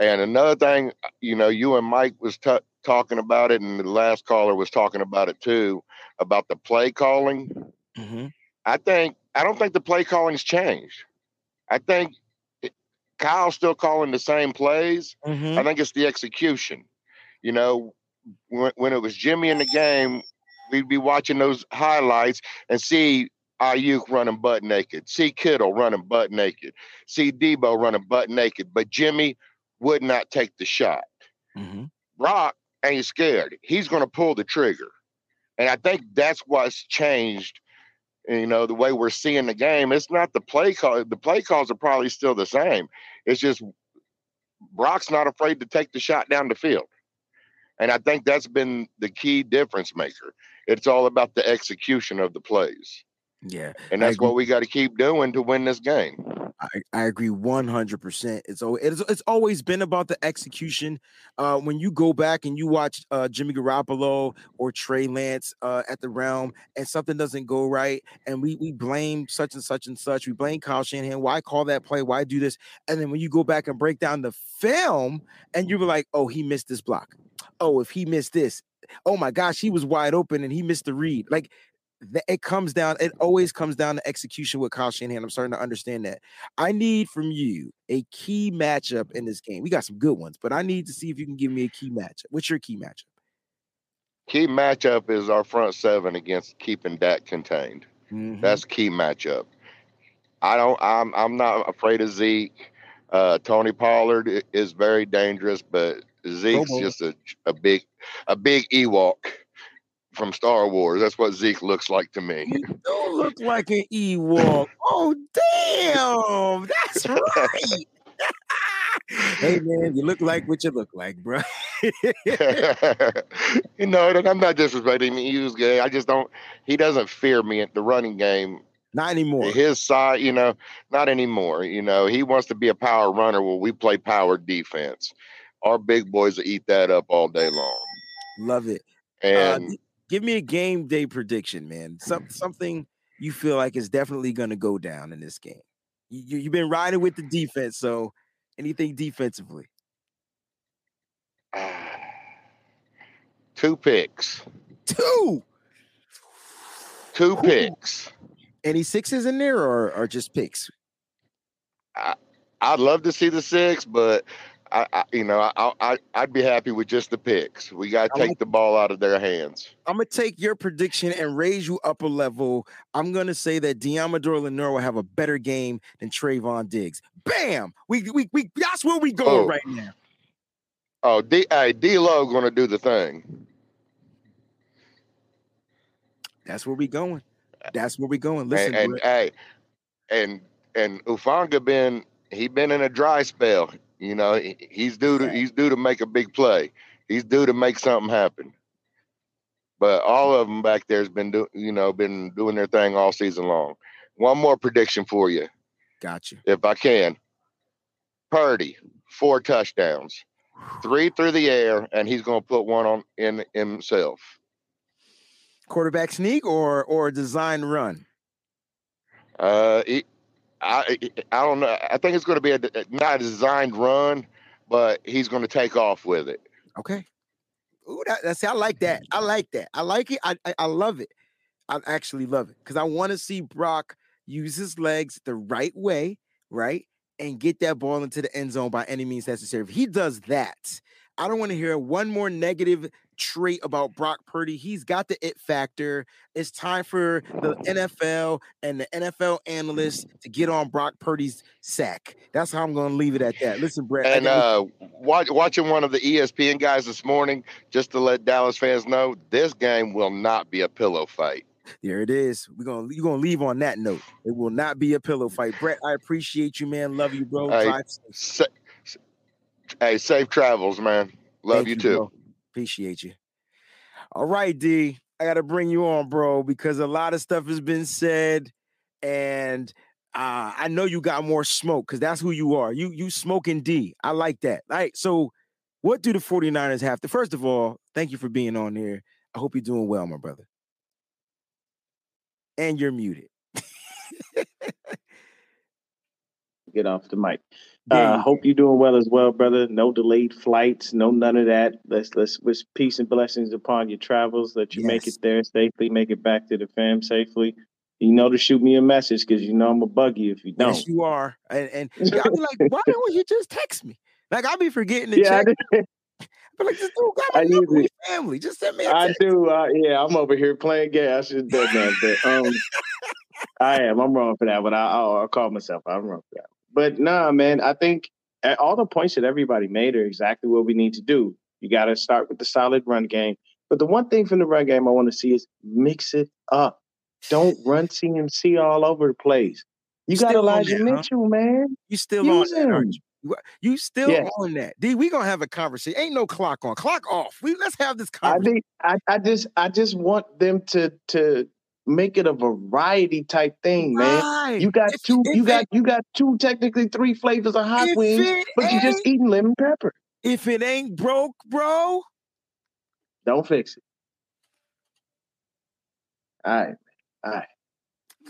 S7: And another thing, you know, you and Mike was t- talking about it, and the last caller was talking about it too, about the play calling.
S1: Mhm.
S7: I think I don't think the play calling's changed. I think it- Kyle's still calling the same plays.
S1: Mhm.
S7: I think it's the execution. You know, when, when it was Jimmy in the game, we'd be watching those highlights and see Aiyuk running butt naked, see Kittle running butt naked, see Deebo running butt naked, but Jimmy would not take the shot.
S1: Mhm.
S7: Brock ain't scared. He's going to pull the trigger. And I think that's what's changed. You know, the way we're seeing the game. It's not the play call. The play calls are probably still the same. It's just Brock's not afraid to take the shot down the field. And I think that's been the key difference maker. It's all about the execution of the plays.
S1: Yeah.
S7: And that's what we got to keep doing to win this game.
S1: I, I agree 100%. It's, it's it's always been about the execution. Uh, when you go back and you watch uh, Jimmy Garoppolo or Trey Lance uh, at the realm and something doesn't go right, and we we blame such and such and such, we blame Kyle Shanahan. Why call that play? Why do this? And then when you go back and break down the film, and you were like, oh, he missed this block. Oh, if he missed this, oh my gosh, he was wide open and he missed the read. Like it comes down, it always comes down to execution with Kyle Shanahan. I'm starting to understand that. I need from you a key matchup in this game. We got some good ones, but I need to see if you can give me a key matchup. What's your key matchup?
S7: Key matchup is our front seven against keeping Dak contained.
S1: Mhm.
S7: That's key matchup. I don't. I'm. I'm not afraid of Zeke. Uh, Tony Pollard is very dangerous, but Zeke's just a a big a big Ewok from Star Wars. That's what Zeke looks like to me.
S1: You don't look like an Ewok. [LAUGHS] Oh, damn. That's right. [LAUGHS] hey, man, you look like what you look like, bro. [LAUGHS]
S7: you know, I'm not disrespecting him. He was gay. I just don't. He doesn't fear me at the running game.
S1: Not anymore.
S7: His side, you know, not anymore. You know, he wants to be a power runner. Well, we play power defense. Our big boys will eat that up all day long.
S1: Love it. Uh,
S7: And
S1: g- give me a game day prediction, man. Some, something you feel like is definitely going to go down in this game. You, you, you've been riding with the defense, so anything defensively? [SIGHS]
S7: two picks,
S1: Two.
S7: two picks.
S1: Any sixes in there or, or just picks?
S7: I, I'd love to see the six, but I, I you know, I, I I'd be happy with just the picks. We got to take the ball out of their hands.
S1: I'm gonna take your prediction and raise you up a level. I'm gonna say that Deommodore Lenoir will have a better game than Trevon Diggs. Bam! We we we that's where we going
S7: Oh.
S1: right now.
S7: Oh, D, hey, D-Lo going to do the thing.
S1: That's where we going. That's where we going. Listen,
S7: and, and hey, and and Hufanga been he been in a dry spell. You know, he's due to he's due to make a big play. He's due to make something happen. But all of them back there's been do, you know been doing their thing all season long. One more prediction for you,
S1: Gotcha.
S7: if I can. Purdy, four touchdowns, three through the air, and he's going to put one on in himself.
S1: Quarterback sneak or or design run.
S7: Uh, I I don't know. I think it's going to be a not a designed run, but he's going to take off with it.
S1: Okay. Ooh, that, that's I like that. I like that. I like it. I I, I love it. I actually love it because I want to see Brock use his legs the right way, right, and get that ball into the end zone by any means necessary. If he does that, I don't want to hear one more negative trait about Brock Purdy. He's got the it factor. It's time for the NFL and the NFL analysts to get on Brock Purdy's sack. That's how I'm going to leave it at that. Listen, Brett.
S7: And uh, watch, watching one of the ESPN guys this morning, just to let Dallas fans know, this game will not be a pillow fight.
S1: There it is. We're gonna you're gonna leave on that note. It will not be a pillow fight. Brett, I appreciate you, man. Love you, bro.
S7: Hey,
S1: Drive safe.
S7: Sa- hey, safe travels, man. Love
S1: Thank
S7: you too.
S1: bro. Appreciate you. All right, D. I gotta bring you on, bro, because a lot of stuff has been said, and uh, I know you got more smoke because that's who you are. You you smoking D. I like that. All right. So what do the 49ers have to first of all, thank you for being on here. I hope you're doing well, my brother. And you're muted. [LAUGHS]
S8: get off the mic. Uh, hope you're doing well as well, brother. No delayed flights, no none of that. Let's let's wish peace and blessings upon your travels. That you make it there safely, make it back to the fam safely. You know to shoot me a message because you know I'm a buggy if you don't.
S1: Yes, you are. And, and [LAUGHS] I'll be like, why don't you just text me? Like I'll be forgetting to
S8: yeah,
S1: check. [LAUGHS] But like, just do got
S8: I
S1: my number.
S8: usually-
S1: family. Just send me a
S8: I
S1: text.
S8: do. Uh, yeah, I'm over here playing game. I should have done that, but um, [LAUGHS] I am. I'm wrong for that, but I, I'll, I'll call myself. I'm wrong for that. But nah, man. I think uh, all the points that everybody made are exactly what we need to do. You got to start with the solid run game. But the one thing from the run game I want to see is mix it up. Don't run CMC all over the place. You got
S1: Still on
S8: Elijah
S1: that, huh?
S8: Mitchell, man.
S1: You still
S8: Use
S1: on that, you? You- You still
S8: Yes.
S1: on that. D, we gonna have a conversation. Ain't no clock on. Clock off. We let's have this
S8: I
S1: conversation.
S8: think I, I just I just want them to to make it a variety type thing, man.
S1: Right.
S8: You got two.
S1: if
S8: you got
S1: it-
S8: you got two, technically three flavors of hot wings, but you just eating lemon pepper.
S1: If it ain't broke, bro,
S8: Don't fix it. All right, all right.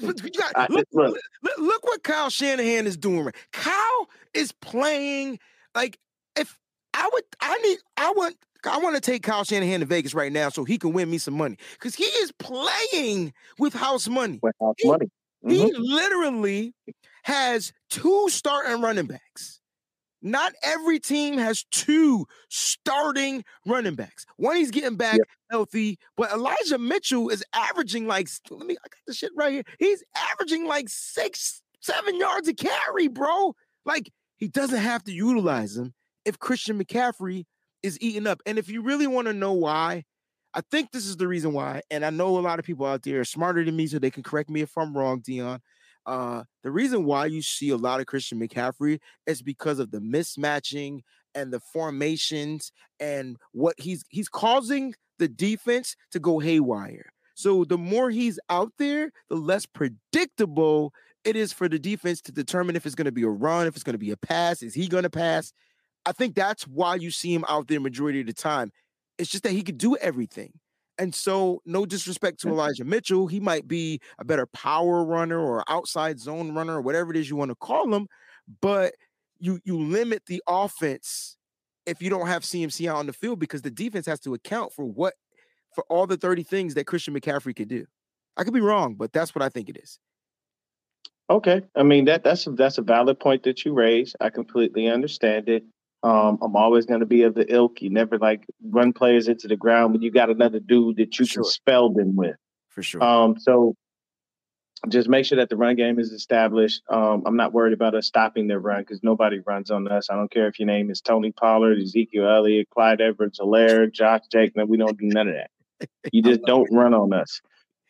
S1: got, look,
S8: look.
S1: look, look what Kyle Shanahan is doing. right- Kyle is playing like if I would, I need, I want, I want to take Kyle Shanahan to Vegas right now so he can win me some money because he is playing with house money.
S8: With house
S1: He-
S8: money.
S1: He
S8: Mhm.
S1: literally has two starting running backs. Not every team has two starting running backs. One he's getting back
S8: Yep.
S1: healthy, but Elijah Mitchell is averaging like let me I got the shit right here. He's averaging like six, seven yards a carry, bro. Like he doesn't have to utilize him if Christian McCaffrey is eating up. And if you really want to know why, I think this is the reason why. And I know a lot of people out there are smarter than me, so they can correct me if I'm wrong, Dion. Uh, the reason why you see a lot of Christian McCaffrey is because of the mismatching and the formations and what he's he's causing the defense to go haywire. So the more he's out there, the less predictable it is for the defense to determine if it's going to be a run, if it's going to be a pass, is he going to pass? I think that's why you see him out there majority of the time. It's just that he could do everything. And so, no disrespect to mm-hmm. Elijah Mitchell, he might be a better power runner or outside zone runner or whatever it is you want to call him, but you you limit the offense if you don't have CMC out on the field because the defense has to account for what for all the 30 things that Christian McCaffrey could do. I could be wrong, but that's what I think it is.
S8: Okay, I mean that that's a, that's a valid point that you raise. I completely understand it. Um, I'm always going to be of the ilk. You never like run players into the ground when you got another dude that you
S1: sure.
S8: can spell them with.
S1: For sure.
S8: Um, so just make sure that the run game is established. Um, I'm not worried about us stopping their run because nobody runs on us. I don't care if your name is Tony Pollard, Ezekiel Elliott, Clyde Edwards Helaire, Josh Jacobs. We don't do none of that. You [LAUGHS] just don't run on us.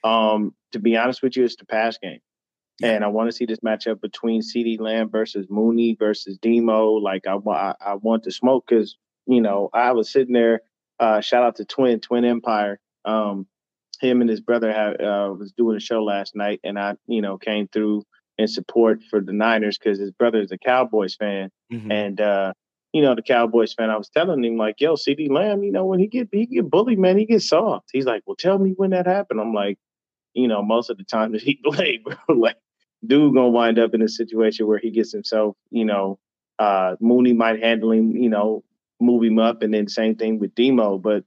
S8: Um, to be honest with you, it's the pass game. And I want to see this matchup between CeeDee Lamb versus Mooney versus Demo. Like I, I, I want to smoke because you know I was sitting there. Uh, shout out to Twin Twin Empire. Um, him and his brother have, uh, was doing a show last night, and I you know came through in support for the Niners because his brother is a Cowboys fan,
S1: Mhm.
S8: and uh, you know the Cowboys fan. I was telling him like, "Yo, CeeDee Lamb, you know when he get he get bullied, man, he gets soft." He's like, "Well, tell me when that happened." I'm like, you know, most of the time that he [LAUGHS] played, bro, like dude gonna wind up in a situation where he gets himself, you know, uh Mooney might handle him, you know, move him up, and then same thing with Demo. But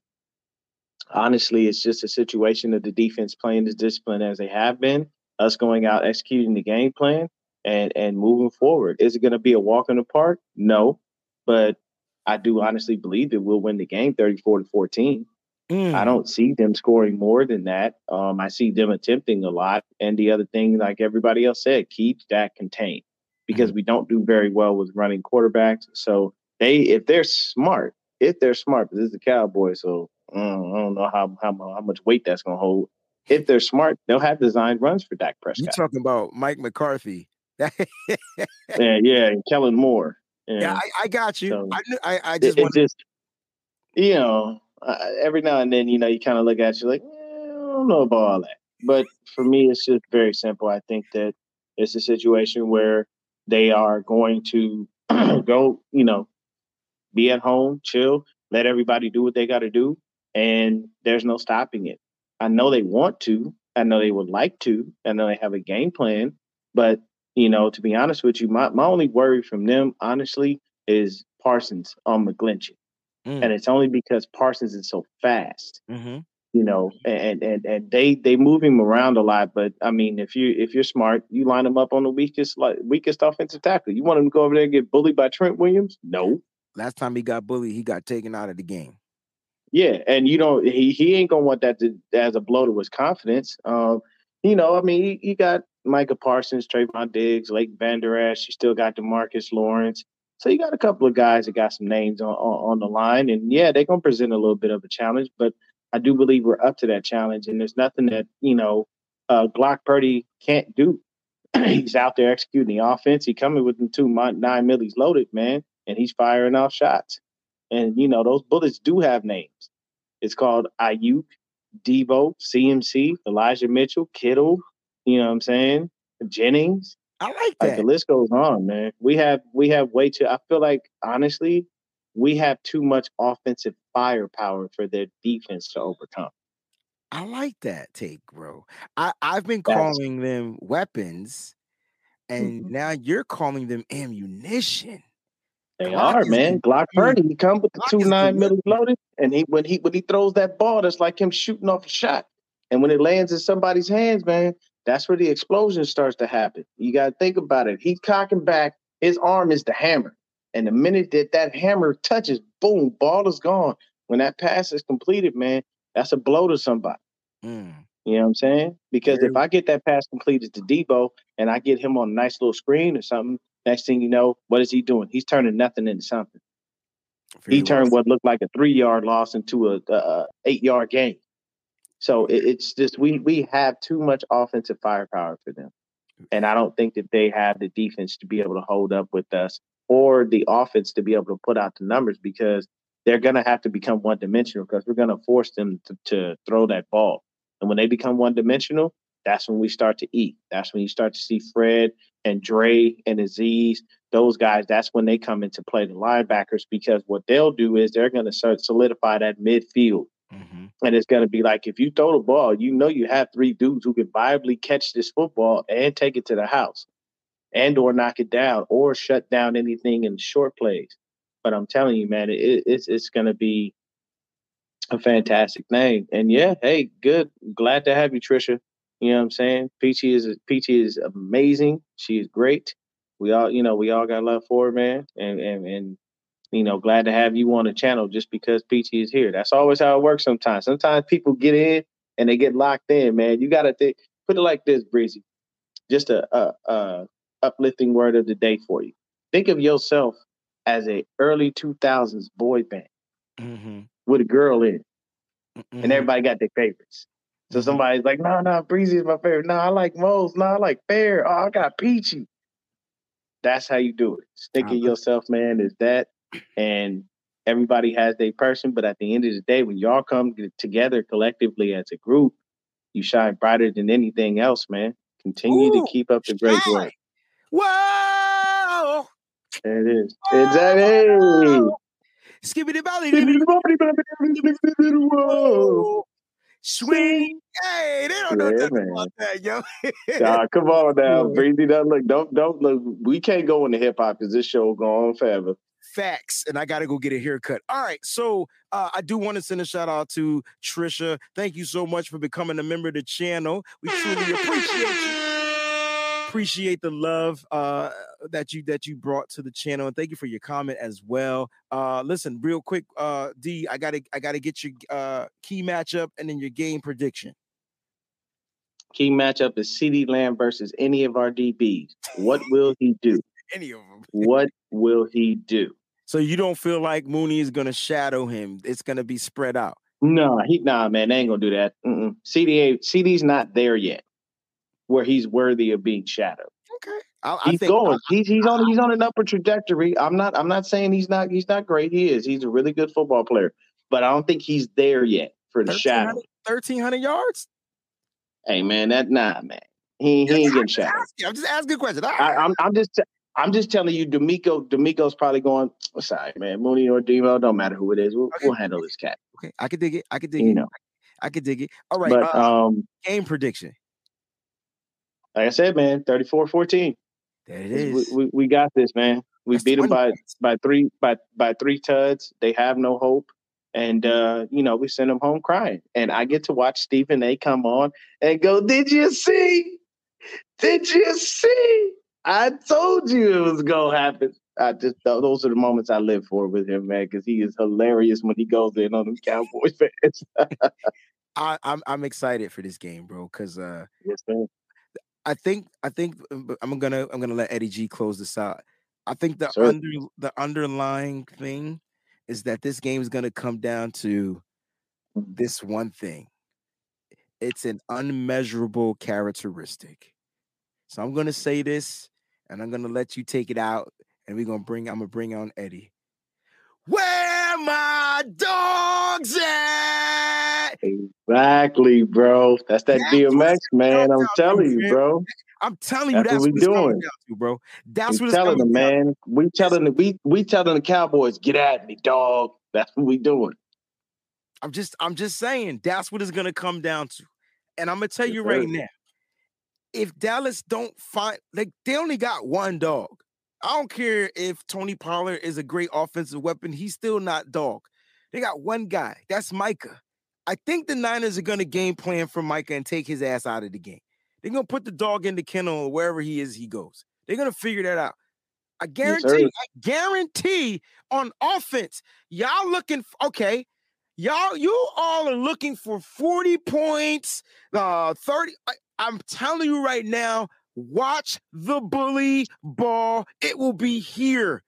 S8: honestly, it's just a situation of the defense playing as disciplined as they have been, us going out executing the game plan and and moving forward. Is it gonna be a walk in the park? No. But I do honestly believe that we'll win the game 34 to 14.
S1: Mm.
S8: I don't see them scoring more than that. Um, I see them attempting a lot. And the other thing, like everybody else said, keep that contained because we don't do very well with running quarterbacks. So they, if they're smart, if they're smart, because this is the Cowboys, so mm, I don't know how, how how much weight that's going to hold. If they're smart, they'll have designed runs for Dak Prescott.
S1: You
S8: Prescott.
S1: talking about Mike McCarthy? [LAUGHS]
S8: yeah, yeah, and Kellen Moore. Yeah,
S1: Yeah, I, I got you.
S8: So-
S1: I I, I
S8: it,
S1: just
S8: it
S1: want
S8: just, you know, uh, every now and then, you know, you kind of look at you like, eh, I don't know about all that. But for me, it's just very simple. I think that it's a situation where they are going to [CLEARS THROAT] go, you know, be at home, chill, let everybody do what they got to do, and there's no stopping it. I know they want to. I know they would like to. I know they have a game plan, but you know, to be honest with you, my, my only worry from them, honestly, is Parsons on McGlinchey.
S1: Mm.
S8: And it's only because Parsons is so fast,
S1: hmm
S8: you know, and and and they they move him around a lot. But I mean, if you if you're smart, you line him up on the weakest like weakest offensive tackle. You want him to go over there and get bullied by Trent Williams? No.
S1: Last time he got bullied, he got taken out of the game.
S8: Yeah, and you know he he ain't gonna want that to as a blow to his confidence. Um, you know, I mean, you, you got Micah Parsons, Trevon Diggs, Lake Vander Esch. You still got Demarcus Lawrence. So you got a couple of guys that got some names on on, on the line, and yeah, they're gonna present a little bit of a challenge. But I do believe we're up to that challenge, and there's nothing that you know uh, Glock Purdy can't do. [CLEARS THROAT] he's out there executing the offense. He coming with the two nine millies loaded, man, and he's firing off shots. And you know those bullets do have names. It's called Aiyuk, Deebo, CMC, Elijah Mitchell, Kittle. You know what I'm saying? Jennings.
S1: I like that.
S8: Like the list goes on, man. We have we have way too. I feel like honestly, we have too much offensive firepower for their defense to overcome.
S1: I like that take, bro. I, I've been
S8: That's-
S1: calling them weapons, and
S8: Mhm.
S1: now you're calling them ammunition.
S8: They
S1: Glock
S8: are, man. Glock Purdy, he come with the
S1: Glock
S8: two nine
S1: weapon.
S8: milli loaded, and he when he when he throws that ball, that's like him shooting off a shot. And when it lands in somebody's hands, man, that's where the explosion starts to happen. You got to think about it. He's cocking back. His arm is the hammer, and the minute that that hammer touches, boom, ball is gone. When that pass is completed, man, that's a blow to somebody.
S1: Mm.
S8: You know what I'm saying? Because if I get that pass completed to Deebo and I get him on a nice little screen or something, next thing you know, what is he doing? He's turning nothing into something.
S1: Very
S8: he turned what looked like a three yard loss into a, a, a eight yard gain. So it, it's just we we have too much offensive firepower for them, and I don't think that they have the defense to be able to hold up with us or the offense to be able to put out the numbers because they're going to have to become one dimensional because we're going to force them to, to throw that ball. And when they become one dimensional, that's when we start to eat. That's when you start to see Fred and Dre and Azeez, those guys, that's when they come into play, the linebackers, because what they'll do is they're going to solidify that midfield.
S1: Mhm.
S8: And it's going to be like if you throw the ball, you know you have three dudes who can viably catch this football and take it to the house and or knock it down or shut down anything in short plays. But I'm telling you, man, it, it's it's going to be a fantastic thing. And yeah, hey, good. Glad to have you, Trisha. You know what I'm saying? Peachy is Peachy is amazing. She is great. We all, you know, we all got love for her, man. And and and you know, glad to have you on the channel just because Peachy is here. That's always how it works sometimes. Sometimes people get in and they get locked in, man. You got to think, put it like this, Breezy. Just a, a, a uplifting word of the day for you. Think of yourself as a early 2000s boy band
S1: Mm-hmm.
S8: with a girl in,
S1: Mm-hmm.
S8: and everybody got their favorites. So
S1: Mhm.
S8: somebody's like, no, no, Breezy is my favorite. No, I like Mose. No, I like Fair. Oh, I got Peachy. That's how you do it. Stick
S1: Uh-huh.
S8: it yourself, man, is that. And everybody has their person. But at the end of the day, when y'all come together collectively as a group, you shine brighter than anything else, man. Continue
S1: Ooh,
S8: to keep up the great
S1: shine.
S8: work.
S1: Whoa!
S8: There it is. Exactly.
S1: Whoa! Skibbity belly. Swing. Hey, they don't know
S8: Yeah,
S1: nothing
S8: man.
S1: about that, yo.
S8: Nah, come on now. Breezy. Don't look, don't, don't look. We can't go into hip hop because this show will go on forever.
S1: Facts, and I gotta go get a haircut. All right, so uh, I do want to send a shout out to Trisha. Thank you so much for becoming a member of the channel. We truly appreciate you. Appreciate the love uh, that you that you brought to the channel, and thank you for your comment as well. Uh, listen, real quick, uh, D, I gotta I gotta get your uh, key matchup and then your game prediction.
S8: Key matchup is CeeDee Lamb versus any of our DBs. What will he do?
S1: Any of them. [LAUGHS]
S8: What will he do?
S1: So you don't feel like Mooney is gonna shadow him? It's gonna be spread out.
S8: No, he nah, man. They ain't gonna do that. Mm-mm. CeeDee ain't- CeeDee's not there yet, where he's worthy of being shadowed.
S1: Okay, I, I
S8: He's
S1: think
S8: going. he's he's on he's on an upper trajectory. I'm not I'm not saying he's not he's not great. He is. He's a really good football player, but I don't think he's there yet for the shadow.
S1: 1300 yards.
S8: Hey man, that nah, man. He he ain't
S1: I'm
S8: getting
S1: just
S8: shadowed.
S1: asking. I'm just asking a question. All
S8: I,
S1: right.
S8: I'm I'm just I'm just telling you, D'Amico D'Amico's probably going. Sorry, man. Mooney or Demo, don't matter who it is. We'll,
S1: Okay.
S8: we'll handle this cat.
S1: Okay, I could dig it. I could dig
S8: You
S1: it.
S8: know,
S1: I could dig it. All right.
S8: but
S1: uh,
S8: um,
S1: game prediction.
S8: like I said, man, 34-14.
S1: There it
S8: We, we, we got this, man. We
S1: That's
S8: beat them by
S1: points.
S8: by three by by three tuds. They have no hope, and uh, you know we send them home crying. And I get to watch Stephen A. come on and go, "Did you see? Did you see? I told you it was gonna happen." I just those are the moments I live for with him, man, because he is hilarious when he goes in on them Cowboys fans. [LAUGHS]
S1: I, I'm I'm excited for this game, bro. Cause uh,
S8: yes.
S1: I think I think uh, I'm gonna I'm gonna let Eddie G close this out. I think the
S8: Sure.
S1: under the underlying thing is that this game is gonna come down to this one thing. It's an unmeasurable characteristic. So I'm gonna say this, and I'm gonna let you take it out, and we're gonna bring I'm gonna bring on Eddie. Where my dogs at?
S8: Exactly, bro. That's that
S1: That's
S8: DMX, man. I'm telling you, bro.
S1: I'm telling you,
S8: That's
S1: that's,
S8: what
S1: what,
S8: we
S1: it's coming
S8: doing.
S1: to, bro. That's
S8: we
S1: what
S8: telling them, man. We telling the we we telling the Cowboys, get at me, dog. That's what we doing.
S1: I'm just I'm just saying that's what it's gonna come down to. And I'm gonna tell you right now, if Dallas don't find like they only got one dog. I don't care if Tony Pollard is a great offensive weapon, he's still not dog. They got one guy, that's Micah. I think the Niners are gonna game plan for Micah and take his ass out of the game. They're gonna put the dog in the kennel or wherever he is, he goes. They're gonna figure that out. I
S8: Yes,
S1: guarantee, I guarantee on offense, y'all looking okay. Y'all, you all are looking for 40 points, uh, 30. I'm telling you right now, watch the bully ball. It will be here.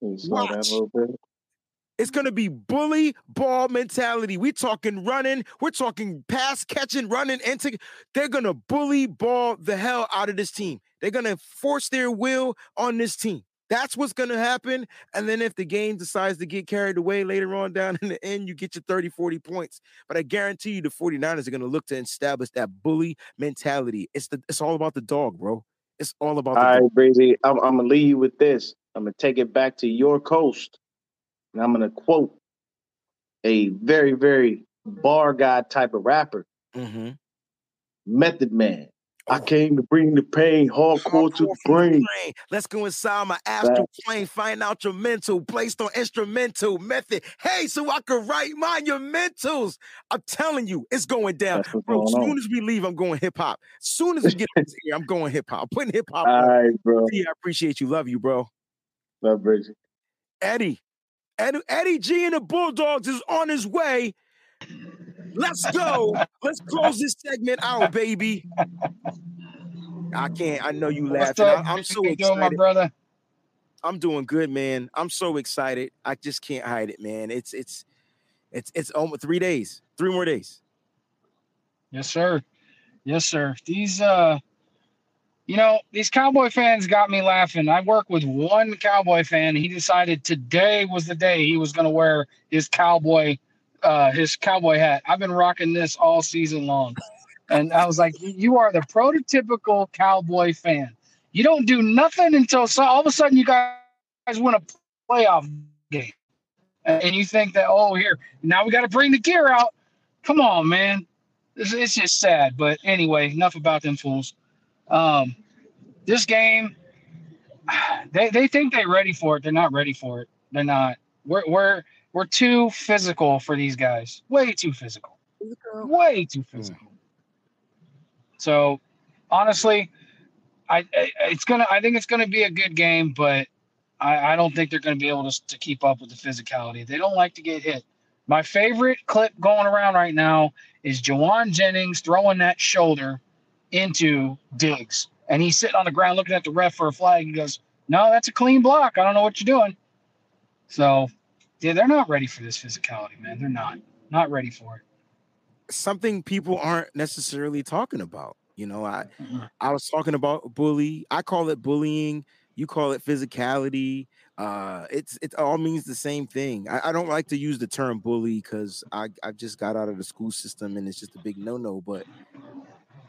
S8: You saw that
S1: Watch. It's going to be bully ball mentality. We're talking running, we're talking pass catching, running, and they're going to bully ball the hell out of this team. They're going to force their will on this team. That's what's going to happen. And then if the game decides to get carried away later on down [LAUGHS] in the end, you get your 30, 40 points. But I guarantee you the 49ers are going to look to establish that bully mentality. It's the it's all about the dog, bro. It's all about the
S8: All
S1: dog.
S8: right, Breezy. I'm, I'm gonna leave you with this. I'm gonna take it back to your coast, and I'm gonna quote a very, very bar god type of rapper,
S1: Mhm.
S8: Method Man. I came to bring the pain hardcore to the
S1: Hardcore from the
S8: brain.
S1: brain. Let's go inside my astral plane, find out your mental, placed on instrumental method. Hey, so I can write monumentals. I'm telling you, it's going down. Bro, as
S8: going
S1: soon
S8: on.
S1: as we leave, I'm going hip hop. As soon as we get [LAUGHS] in here, I'm going hip hop. I'm putting hip hop
S8: All
S1: on.
S8: bro.
S1: Yeah, I appreciate you. Love you, bro.
S8: Love Breezy.
S1: Eddie, Ed, Eddie G and the Bulldogs is on his way. Let's go. Let's close this segment out, baby. I can't. I know you laughing. I, am so
S9: you doing, my
S1: excited.
S9: brother?
S1: I'm doing good, man. I'm so excited. I just can't hide it, man. It's it's it's it's almost three days. Three more days.
S9: Yes, sir. Yes, sir. These uh you know, these cowboy fans got me laughing. I work with one cowboy fan. He decided today was the day he was gonna wear his cowboy uh his cowboy hat. I've been rocking this all season long. And I was like, you are the prototypical cowboy fan. You don't do nothing until so all of a sudden you guys win a playoff game. And you think that, oh, here, now we got to bring the gear out. Come on, man. It's, it's just sad. But anyway, enough about them fools. Um, this game, [SIGHS] they, they think they're ready for it. They're not ready for it. They're not. We're, we're, we're too physical for these guys. Way too physical. Way too hmm. physical. So honestly, I, I it's gonna I think it's gonna be a good game, but I, I don't think they're gonna be able to, to keep up with the physicality. They don't like to get hit. My favorite clip going around right now is Jauan Jennings throwing that shoulder into Diggs. And he's sitting on the ground looking at the ref for a flag. He goes, No, that's a clean block. I don't know what you're doing. So yeah, they're not ready for this physicality, man. They're not. Not ready for it.
S1: Something people aren't necessarily talking about. You know, I
S9: Mhm.
S1: I was talking about bully. I call it bullying. You call it physicality. Uh, it's it all means the same thing. I, I don't like to use the term bully because I I just got out of the school system and it's just a big no no. But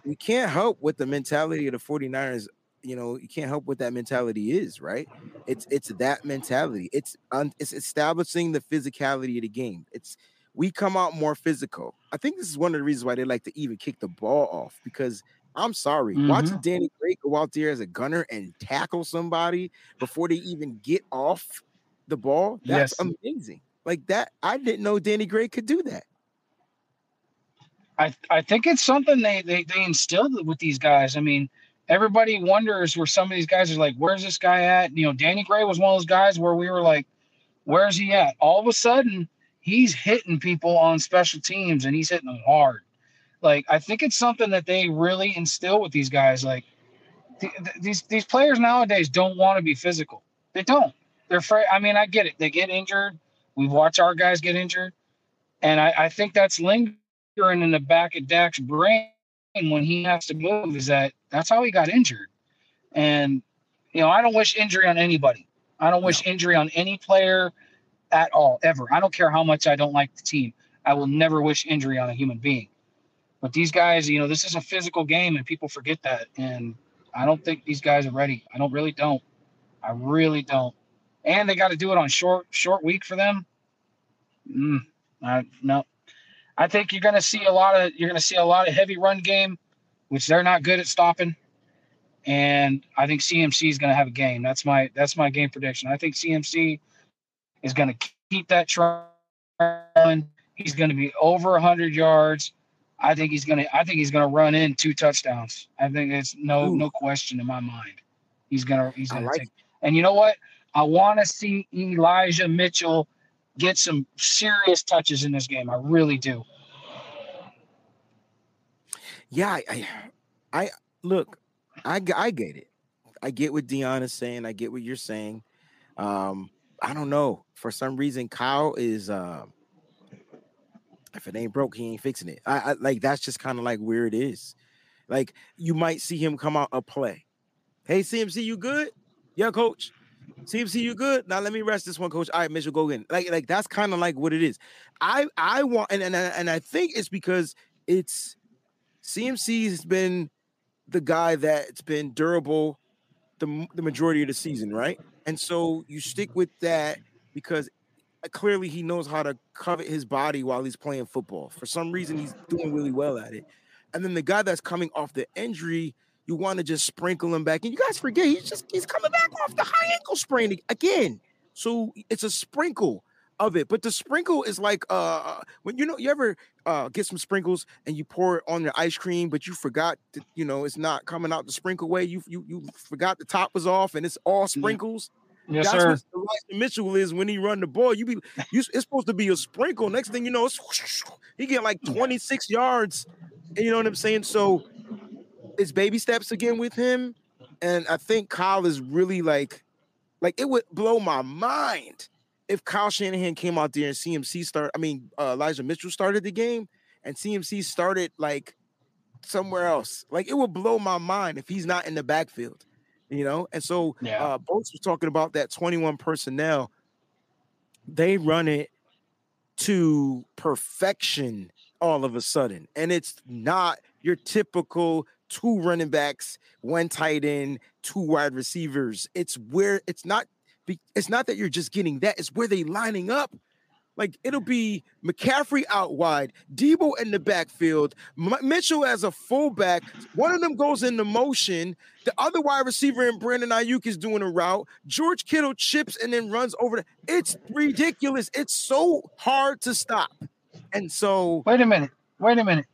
S1: we can't help with the mentality of the 49ers. You know, you can't help what that mentality is, right? It's it's that mentality. It's un, it's establishing the physicality of the game. It's we come out more physical. I think this is one of the reasons why they like to even kick the ball off because I'm sorry, watching mm-hmm. Danny Gray go out there as a gunner and tackle somebody before they even get off the ball, that's
S9: Yes.
S1: amazing. Like that, I didn't know Danny Gray could do that.
S9: I I think it's something they they they instilled with these guys. I mean, everybody wonders where some of these guys are like, where's this guy at? You know, Danny Gray was one of those guys where we were like, where's he at? All of a sudden, he's hitting people on special teams and he's hitting them hard. Like I think it's something that they really instill with these guys. Like th- th- these these players nowadays don't want to be physical. They don't. They're afraid. I mean, I get it. They get injured. We watch our guys get injured, and I, I think that's lingering in the back of Dak's brain when he has to move. Is that that's how he got injured, and you know I don't wish injury on anybody. I don't wish injury on any player at all ever. I don't care how much I don't like the team. I will never wish injury on a human being. But these guys, you know, this is a physical game, and people forget that. And I don't think these guys are ready. I don't really don't. I really don't. And they got to do it on short short week for them. Mm, I, no, I think you're going to see a lot of you're going to see a lot of heavy run game, which they're not good at stopping. And I think CMC is going to have a game. That's my that's my game prediction. I think CMC is going to keep that trend. He's going to be over 100 yards. I think he's going to I think he's going to run in two touchdowns. I think it's no
S1: Ooh.
S9: no question in my mind. He's going to he's going to
S1: like
S9: take. And you know what? I want to see Elijah Mitchell get some serious touches in this game. I really do.
S1: Yeah, I, I, I look, I, I get it. I get what Dion is saying. I get what you're saying. Um, I don't know. For some reason, Kyle is. Uh, if it ain't broke, he ain't fixing it. I, I like that's just kind of like where it is. Like you might see him come out a play. Hey, CMC, you good? Yeah, coach. CMC, you good? Now let me rest this one, coach. All right, Mitchell, go in. Like, like that's kind of like what it is. I I want and and I- and I think it's because it's CMC has been the guy that's been durable the, the majority of the season, right? And so you stick with that because uh, clearly he knows how to covet his body while he's playing football. For some reason, he's doing really well at it. And then the guy that's coming off the injury, you want to just sprinkle him back. And you guys forget he's just he's coming back off the high ankle sprain again. So it's a sprinkle of it. But the sprinkle is like uh when you know you ever uh get some sprinkles and you pour it on your ice cream, but you forgot that you know it's not coming out the sprinkle way. You you you forgot the top was off and it's all sprinkles.
S9: Yes,
S1: That's
S9: sir.
S1: what Elijah Mitchell is when he run the ball. You be you it's supposed to be a sprinkle. Next thing you know, it's, [LAUGHS] he get like 26 yards. And you know what I'm saying? So it's baby steps again with him. And I think Kyle is really like, like it would blow my mind if Kyle Shanahan came out there and CMC start. I mean, uh, Elijah Mitchell started the game and CMC started like somewhere else. Like it would blow my mind if he's not in the backfield, you know. And so,
S9: Yeah.
S1: uh, Boats was talking about that 21 personnel. They run it to perfection all of a sudden, and it's not your typical two running backs, one tight end, two wide receivers. It's where it's not. It's not that you're just getting that. It's where they lining up. Like it'll be McCaffrey out wide, Deebo in the backfield, M- Mitchell as a fullback. One of them goes into motion. The other wide receiver and Brandon Aiyuk is doing a route. George Kittle chips and then runs over. The, it's ridiculous. It's so hard to stop. And so
S9: Wait a minute. Wait a minute.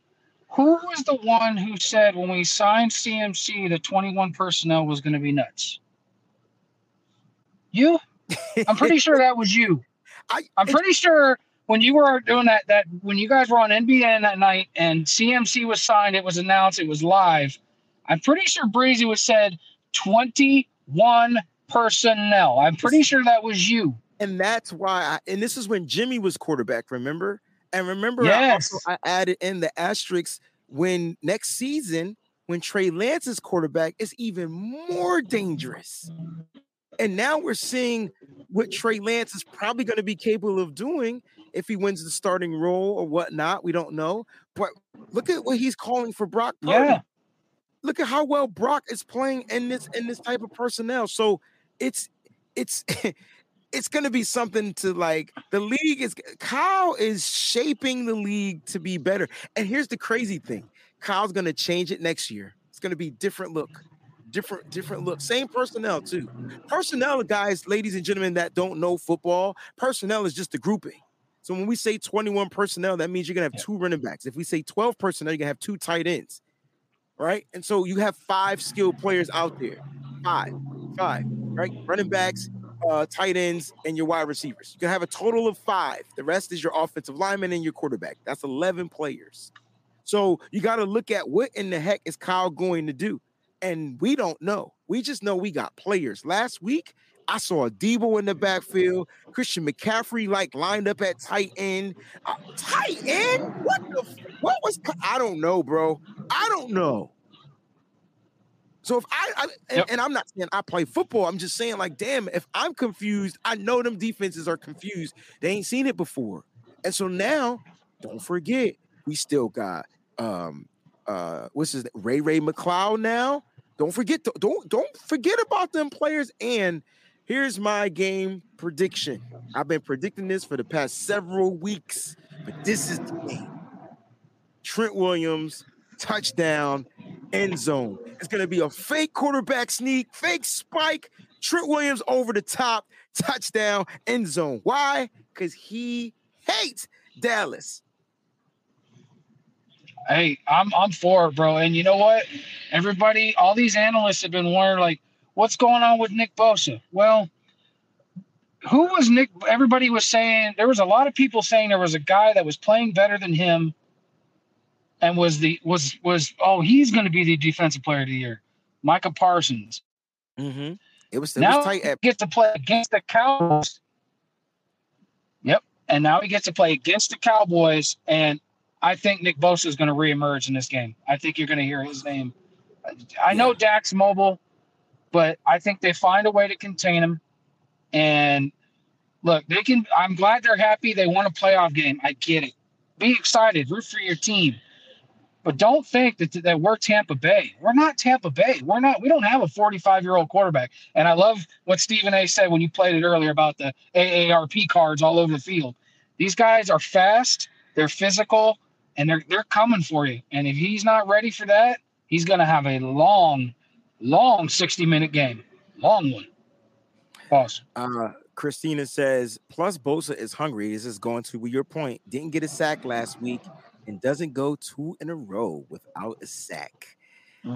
S9: Who was the one who said when we signed CMC the 21 personnel was going to be nuts? You? I'm pretty sure that was you. [LAUGHS]
S1: I,
S9: I'm pretty sure when you were doing that that when you guys were on NBN that night and CMC was signed, it was announced, it was live. I'm pretty sure Breezy was said 21 personnel. I'm pretty sure that was you.
S1: and that's why I, and this is when Jimmy was quarterback, remember? And remember I also I added in the asterisk when next season, when Trey Lance is quarterback, it's even more dangerous. And now we're seeing what Trey Lance is probably going to be capable of doing if he wins the starting role or whatnot. We don't know. But look at what he's calling for Brock Purdy.
S9: Yeah.
S1: Look at how well Brock is playing in this in this type of personnel. So it's it's [LAUGHS] it's going to be something to like the league is Kyle is shaping the league to be better. And here's the crazy thing. Kyle's going to change it next year. It's going to be different look. Different different look. Same personnel too. Personnel guys, ladies and gentlemen that don't know football, personnel is just a grouping. So when we say 21 personnel, that means you're going to have two running backs. If we say 12 personnel, you're going to have two tight ends. Right? And so you have five skilled players out there. Five. Five, right? Running backs, uh, tight ends, and your wide receivers. You can have a total of five. The rest is your offensive lineman and your quarterback. That's 11 players. So you got to look at what in the heck is Kyle going to do. And we don't know. We just know we got players. Last week, I saw Deebo in the backfield. Christian McCaffrey like lined up at tight end. Uh, tight end? What the? f- What was? I don't know, bro. I don't know. So if I, I and,
S9: Yep.
S1: and I'm not saying I play football, I'm just saying like, damn, if I'm confused, I know them defenses are confused. They ain't seen it before, and so now, don't forget, we still got um uh what's his name? Ray Ray McCloud now. Don't forget, to, don't don't forget about them players. And here's my game prediction. I've been predicting this for the past several weeks, but this is the game. Trent Williams touchdown end zone. It's going to be a fake quarterback sneak, fake spike. Trent Williams over the top, touchdown, end zone. Why? Because he hates Dallas.
S9: Hey, I'm I'm for it, bro. And you know what? Everybody, all these analysts have been wondering, like, what's going on with Nick Bosa? Well, who was Nick? Everybody was saying there was a lot of people saying there was a guy that was playing better than him, and was the was was oh he's going to be the defensive player of the year, Micah Parsons.
S1: Mm-hmm. It was, it
S9: now
S1: was tight
S9: he
S1: at
S9: gets to play against the Cowboys. Yep, and now he gets to play against the Cowboys, and I think Nick Bosa is going to reemerge in this game. I think you're going to hear his name. I know Dak's mobile, but I think they find a way to contain him. And look, they can. I'm glad they're happy. They won a playoff game. I get it. Be excited. Root for your team. But don't think that, that we're Tampa Bay. We're not Tampa Bay. We're not. We don't have a 45 year old quarterback. And I love what Stephen A. said when you played it earlier about the AARP cards all over the field. These guys are fast. They're physical, and they're they're coming for you. And if he's not ready for that, he's going to have a long, long 60 minute game. Long one. Pause.
S1: Uh, Christina says, plus Bosa is hungry. This is going to your point. Didn't get a sack last week and doesn't go two in a row without a sack.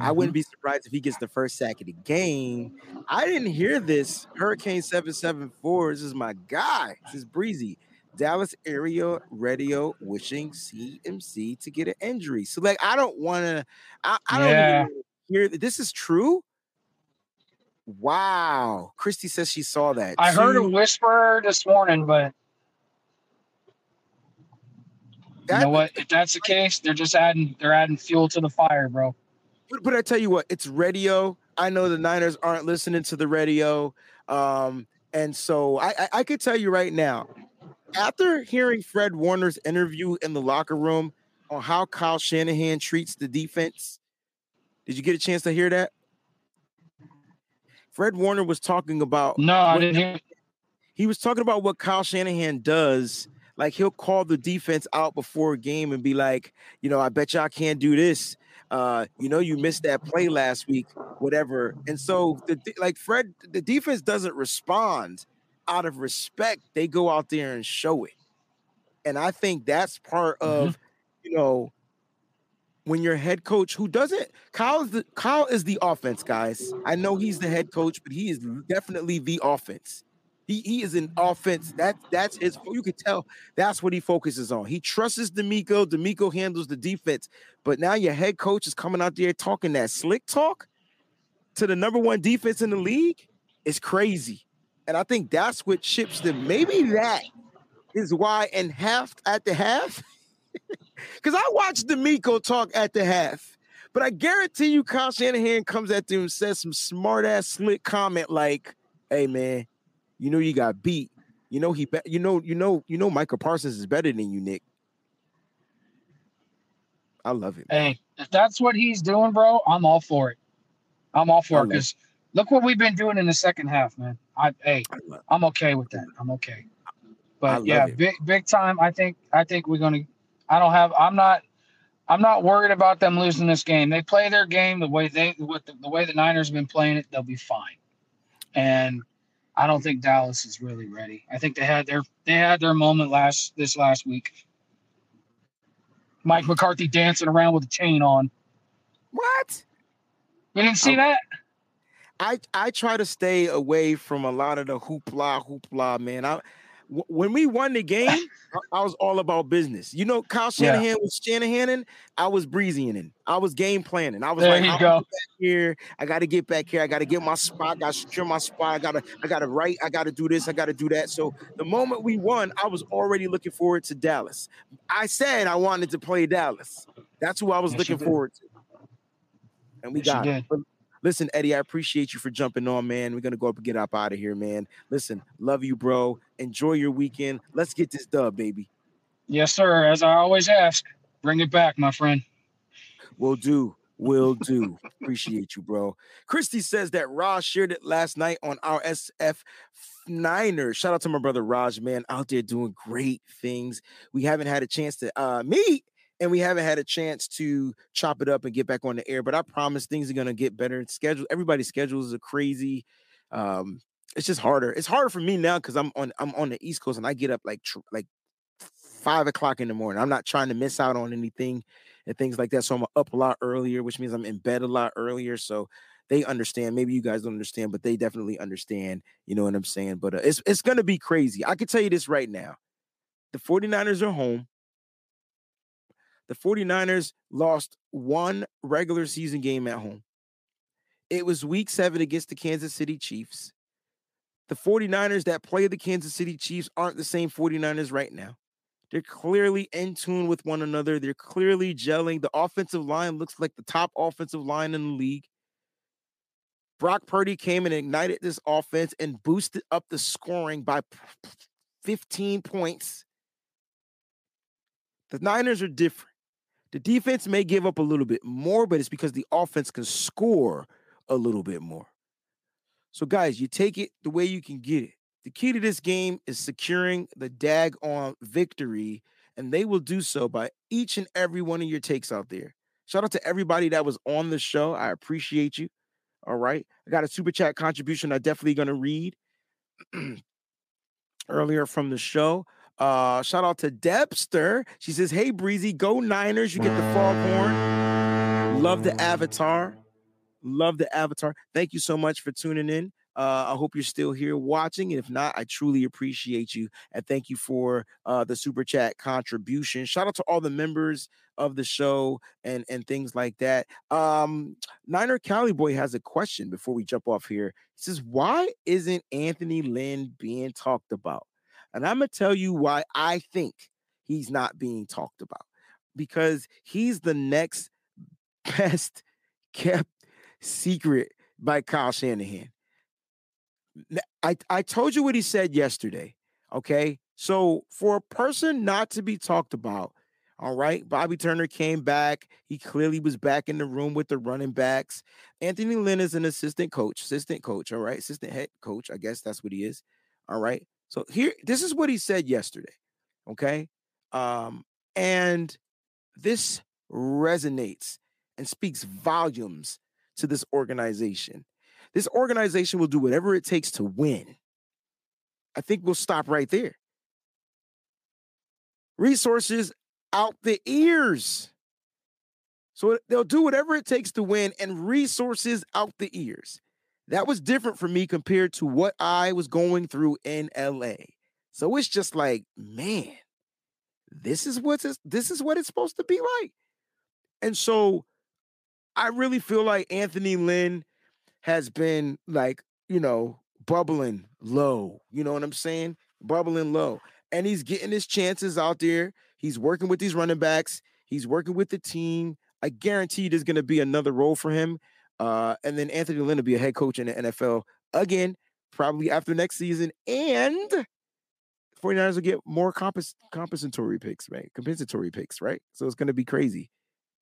S1: I wouldn't mm-hmm. be surprised if he gets the first sack of the game. I didn't hear this. Hurricane 774. This is my guy. This is Breezy. Dallas area radio wishing CMC to get an injury. So, like, I don't want to, I, I don't
S9: Yeah.
S1: even hear this is true. Wow. Christy says she saw that.
S9: I heard a whisper this morning, but you know what? If that's the case, they're just adding they're adding fuel to the fire, bro.
S1: But, but I tell you what, it's radio. I know the Niners aren't listening to the radio. Um, and so I, I, I could tell you right now, after hearing Fred Warner's interview in the locker room on how Kyle Shanahan treats the defense, did you get a chance to hear that? Fred Warner was talking about
S9: No, I didn't hear.
S1: he was talking about what Kyle Shanahan does. Like he'll call the defense out before a game and be like, you know, I bet y'all can't do this. Uh, you know, you missed that play last week, whatever. And so the like Fred, the defense doesn't respond out of respect. They go out there and show it. And I think that's part of, you know, when your head coach who doesn't Kyle is the Kyle is the offense, guys. I know he's the head coach, but he is definitely the offense. He he is an offense. That that's his. You could tell that's what he focuses on. He trusts DeMeco. DeMeco handles the defense. But now your head coach is coming out there talking that slick talk to the number one defense in the league. It's crazy, and I think that's what chips them. Maybe that is why in half at the half, [LAUGHS] because I watched DeMeco talk at the half. But I guarantee you, Kyle Shanahan comes at them and says some smart ass slick comment like, "Hey man, you know you got beat. You know he, be- you know, you know, you know Michael Parsons is better than you, Nick. I love it.
S9: Hey, if that's what he's doing, bro, I'm all for it. I'm all
S1: I
S9: for it because look what we've been doing in the second half, man. I hey,
S1: I
S9: I'm okay with that. I'm okay. But yeah,
S1: it.
S9: big big time. I think I think we're gonna. I don't have. I'm not. I'm not worried about them losing this game. They play their game the way they with the, the way the Niners have been playing it. They'll be fine. And I don't think Dallas is really ready. I think they had their they had their moment last this last week. Mike McCarthy dancing around with a chain on.
S1: What?
S9: You didn't see
S1: Oh.
S9: that?
S1: I I try to stay away from a lot of the hoopla hoopla, man. I w- when we won the game, [LAUGHS] I, I was all about business. You know, Kyle
S9: Yeah.
S1: Shanahan was Shanahaning, I was breezying in. I was game planning. I was
S9: There
S1: like,
S9: you
S1: "I'm
S9: go.
S1: back here. I got to get back here. I got to get my spot. I got to secure my spot. I got to I got to write. I got to do this. I got to do that. So the moment we won, I was already looking forward to Dallas. I said I wanted to play Dallas. That's who I was
S9: Yes,
S1: looking forward to. And we
S9: Yes,
S1: got it. But Listen, Eddie, I appreciate you for jumping on, man. We're gonna go up and get up out of here, man. Listen, love you, bro. Enjoy your weekend. Let's get this dub, baby.
S9: Yes, sir. As I always ask, bring it back, my friend.
S1: Will do. Will do. Appreciate you, bro. Christy says that Raj shared it last night on our SF Niners. Shout out to my brother Raj, man, out there doing great things. We haven't had a chance to uh, meet and we haven't had a chance to chop it up and get back on the air, but I promise things are going to get better. Schedule everybody's schedules are crazy. Um, it's just harder. It's harder for me now because I'm on I'm on the East Coast and I get up like tr- like five o'clock in the morning. I'm not trying to miss out on anything and things like that. So I'm up a lot earlier, which means I'm in bed a lot earlier. So they understand. Maybe you guys don't understand, but they definitely understand. You know what I'm saying? But uh, it's it's gonna be crazy. I can tell you this right now. The 49ers are home. The 49ers lost one regular season game at home. It was week seven against the Kansas City Chiefs. The 49ers that play the Kansas City Chiefs aren't the same 49ers right now. They're clearly in tune with one another. They're clearly gelling. The offensive line looks like the top offensive line in the league. Brock Purdy came and ignited this offense and boosted up the scoring by p- p- 15 points. The Niners are different. The defense may give up a little bit more, but it's because the offense can score a little bit more. So, guys, you take it the way you can get it. The key to this game is securing the dag on victory, and they will do so by each and every one of your takes out there. Shout out to everybody that was on the show. I appreciate you. All right. I got a super chat contribution I'm definitely to read [CLEARS THROAT] earlier from the show. Uh, shout out to Debster. She says, Hey, Breezy, go Niners. You get the foghorn. Love the avatar. Love the avatar. Thank you so much for tuning in. Uh, I hope you're still here watching. And if not, I truly appreciate you. And thank you for uh, the super chat contribution. Shout out to all the members of the show and, and things like that. Um, Niner Cali Boy has a question before we jump off here. He says, Why isn't Anthony Lynn being talked about? And I'm going to tell you why I think he's not being talked about because he's the next [LAUGHS] best kept secret by Kyle Shanahan. I, I told you what he said yesterday. Okay. So for a person not to be talked about, all right, Bobby Turner came back. He clearly was back in the room with the running backs. Anthony Lynn is an assistant coach, assistant coach, all right, assistant head coach. I guess that's what he is. All right. So here, this is what he said yesterday. Okay. Um, and this resonates and speaks volumes to this organization. This organization will do whatever it takes to win. I think we'll stop right there. Resources out the ears. So they'll do whatever it takes to win and resources out the ears. That was different for me compared to what I was going through in LA. So it's just like, man, this is what this is what it's supposed to be like. And so I really feel like Anthony Lynn has been like, you know, bubbling low. You know what I'm saying? Bubbling low. And he's getting his chances out there. He's working with these running backs. He's working with the team. I guarantee there's going to be another role for him. Uh, and then Anthony Lynn will be a head coach in the NFL again, probably after next season. And 49ers will get more compens- compensatory picks, right? Compensatory picks, right? So it's going to be crazy.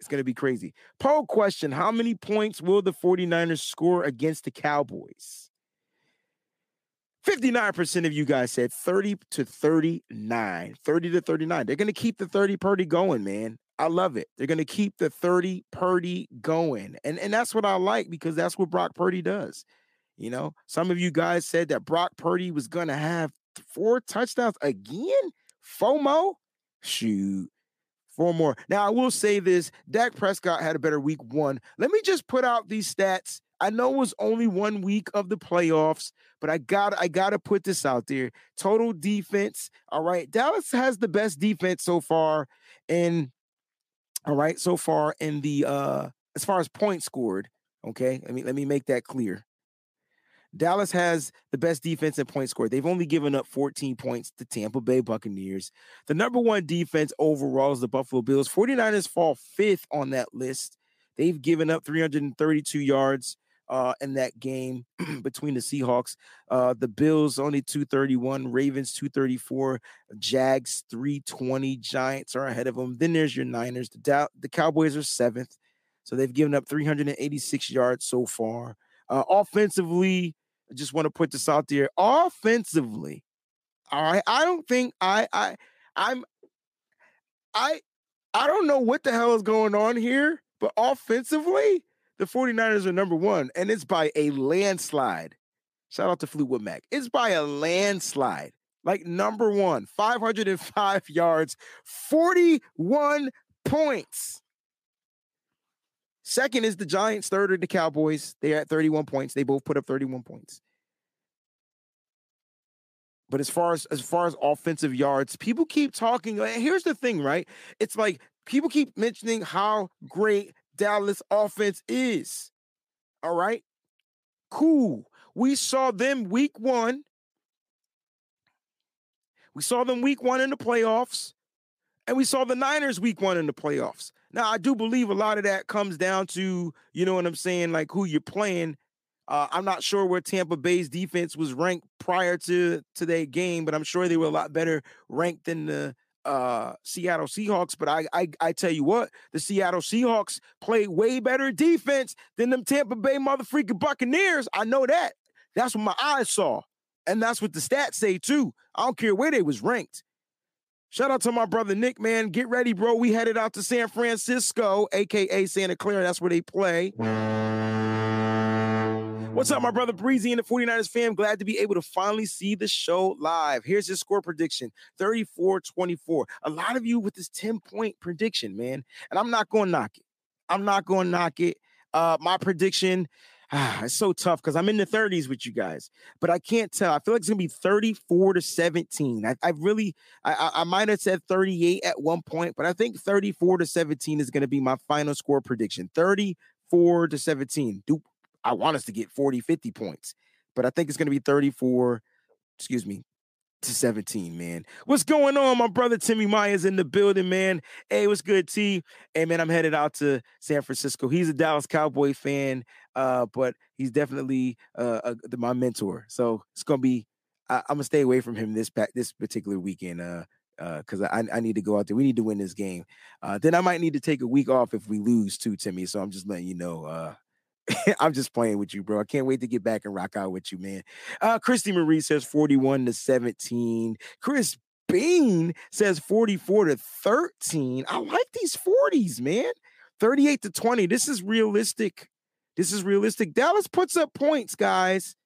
S1: It's going to be crazy. Poll question How many points will the 49ers score against the Cowboys? 59% of you guys said 30 to 39. 30 to 39. They're going to keep the 30 Purdy going, man. I love it. They're going to keep the 30 Purdy going. And, and that's what I like because that's what Brock Purdy does. You know, some of you guys said that Brock Purdy was going to have four touchdowns again. FOMO? Shoot. Four more. Now, I will say this Dak Prescott had a better week one. Let me just put out these stats. I know it was only one week of the playoffs, but I got I got to put this out there. Total defense. All right. Dallas has the best defense so far in all right, so far in the uh as far as points scored, okay? Let me let me make that clear. Dallas has the best defense and point score. They've only given up 14 points to Tampa Bay Buccaneers. The number one defense overall is the Buffalo Bills. 49ers fall fifth on that list. They've given up 332 yards uh, in that game [CLEARS THROAT] between the Seahawks. Uh, the Bills only 231, Ravens 234, Jags 320, Giants are ahead of them. Then there's your Niners. The, Dow- the Cowboys are seventh. So they've given up 386 yards so far. Uh, offensively, I just want to put this out there. Offensively, all right. I don't think I I I'm I I don't know what the hell is going on here, but offensively, the 49ers are number one, and it's by a landslide. Shout out to Fleetwood Mac. It's by a landslide. Like number one, 505 [LAUGHS] yards, 41 points. Second is the Giants. Third are the Cowboys. They're at 31 points. They both put up 31 points. But as far as as far as offensive yards, people keep talking. Here's the thing, right? It's like people keep mentioning how great Dallas offense is. All right. Cool. We saw them week one. We saw them week one in the playoffs. And we saw the Niners week one in the playoffs. Now, I do believe a lot of that comes down to, you know what I'm saying, like who you're playing. Uh, I'm not sure where Tampa Bay's defense was ranked prior to to that game, but I'm sure they were a lot better ranked than the uh, Seattle Seahawks. But I, I I tell you what, the Seattle Seahawks play way better defense than them Tampa Bay motherfucking Buccaneers. I know that. That's what my eyes saw, and that's what the stats say too. I don't care where they was ranked. Shout out to my brother Nick, man. Get ready, bro. We headed out to San Francisco, aka Santa Clara. That's where they play. What's up, my brother Breezy and the 49ers fam? Glad to be able to finally see the show live. Here's his score prediction 34 24. A lot of you with this 10 point prediction, man. And I'm not going to knock it. I'm not going to knock it. Uh, my prediction, ah, it's so tough because I'm in the 30s with you guys, but I can't tell. I feel like it's gonna be 34 to 17. I, I really, I, I might have said 38 at one point, but I think 34 to 17 is gonna be my final score prediction. 34 to 17. Do I want us to get 40, 50 points, but I think it's gonna be 34. Excuse me, to 17, man. What's going on? My brother Timmy Myers in the building, man. Hey, what's good, T? Hey, man, I'm headed out to San Francisco. He's a Dallas Cowboy fan, uh, but he's definitely uh, uh my mentor. So it's gonna be. I, am gonna stay away from him this this particular weekend. Uh, because uh, I, I need to go out there. We need to win this game. Uh, then I might need to take a week off if we lose too, Timmy. So I'm just letting you know. Uh, [LAUGHS] I'm just playing with you, bro. I can't wait to get back and rock out with you, man. Uh, Christy Marie says 41 to 17. Chris Bean says 44 to 13. I like these 40s, man. 38 to 20. This is realistic. This is realistic. Dallas puts up points, guys.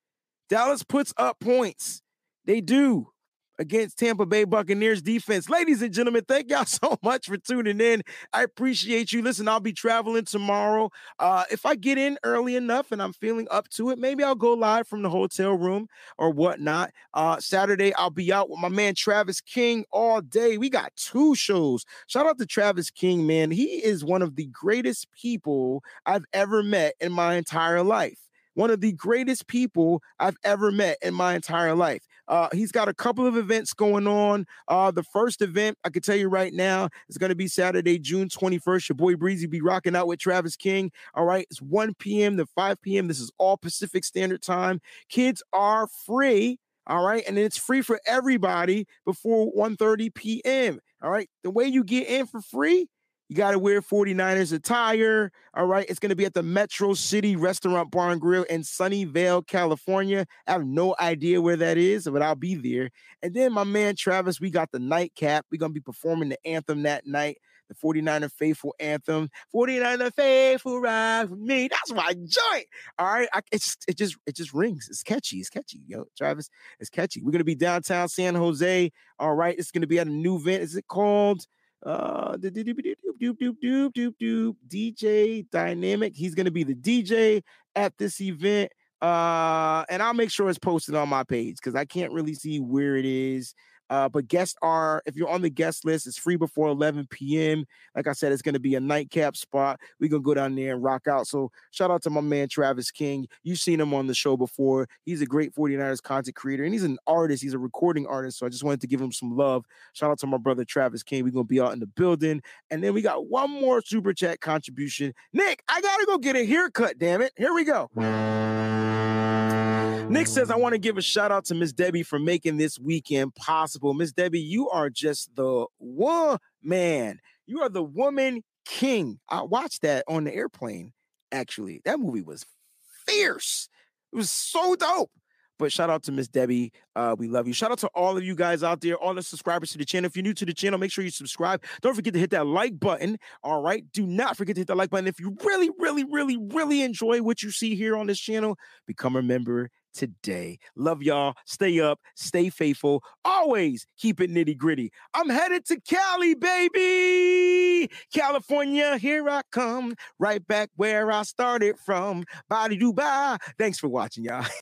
S1: Dallas puts up points. They do against Tampa Bay Buccaneers defense. Ladies and gentlemen, thank y'all [LAUGHS] so much for tuning in. I appreciate you. Listen, I'll be traveling tomorrow. Uh, if I get in early enough and I'm feeling up to it, maybe I'll go live from the hotel room or whatnot. Uh, Saturday, I'll be out with my man Travis King all day. We got two shows. Shout out to Travis King, man. He is one of the greatest people I've ever met in my entire life one of the greatest people I've ever met in my entire life. Uh, he's got a couple of events going on. Uh, the first event, I can tell you right now, is going to be Saturday, June 21st. Your boy Breezy be rocking out with Travis King. All right. It's 1 p.m. to 5 p.m. This is all Pacific Standard Time. Kids are free. All right. And it's free for everybody before 1:30 p.m. All right. The way you get in for free you got to wear 49ers attire. All right. It's going to be at the Metro City Restaurant Bar and Grill in Sunnyvale, California. I have no idea where that is, but I'll be there. And then my man Travis, we got the nightcap. We're going to be performing the anthem that night, the 49er Faithful anthem. 49er Faithful ride with me. That's my joint. All right. I, it's it just it just rings. It's catchy. It's catchy. Yo, Travis, it's catchy. We're going to be downtown San Jose. All right. It's going to be at a new event. Is it called? Uh, the doop doop, doop, doop, doop, doop, doop, DJ Dynamic. He's to be the DJ at this event. Uh, and I'll make sure it's posted on my page because I can't really see where it is. Uh, but guests are, if you're on the guest list, it's free before 11 p.m. Like I said, it's going to be a nightcap spot. We're going to go down there and rock out. So shout out to my man, Travis King. You've seen him on the show before. He's a great 49ers content creator and he's an artist. He's a recording artist. So I just wanted to give him some love. Shout out to my brother, Travis King. We're going to be out in the building. And then we got one more super chat contribution. Nick, I got to go get a haircut, damn it. Here we go. Nick says, I want to give a shout out to Miss Debbie for making this weekend possible. Miss Debbie, you are just the one man. You are the woman king. I watched that on the airplane, actually. That movie was fierce. It was so dope. But shout out to Miss Debbie. Uh, we love you. Shout out to all of you guys out there, all the subscribers to the channel. If you're new to the channel, make sure you subscribe. Don't forget to hit that like button. All right. Do not forget to hit that like button. If you really, really, really, really enjoy what you see here on this channel, become a member today. Love y'all. Stay up, stay faithful. Always keep it nitty gritty. I'm headed to Cali, baby. California, here I come. Right back where I started from. Body Dubai. Thanks for watching, y'all. [LAUGHS]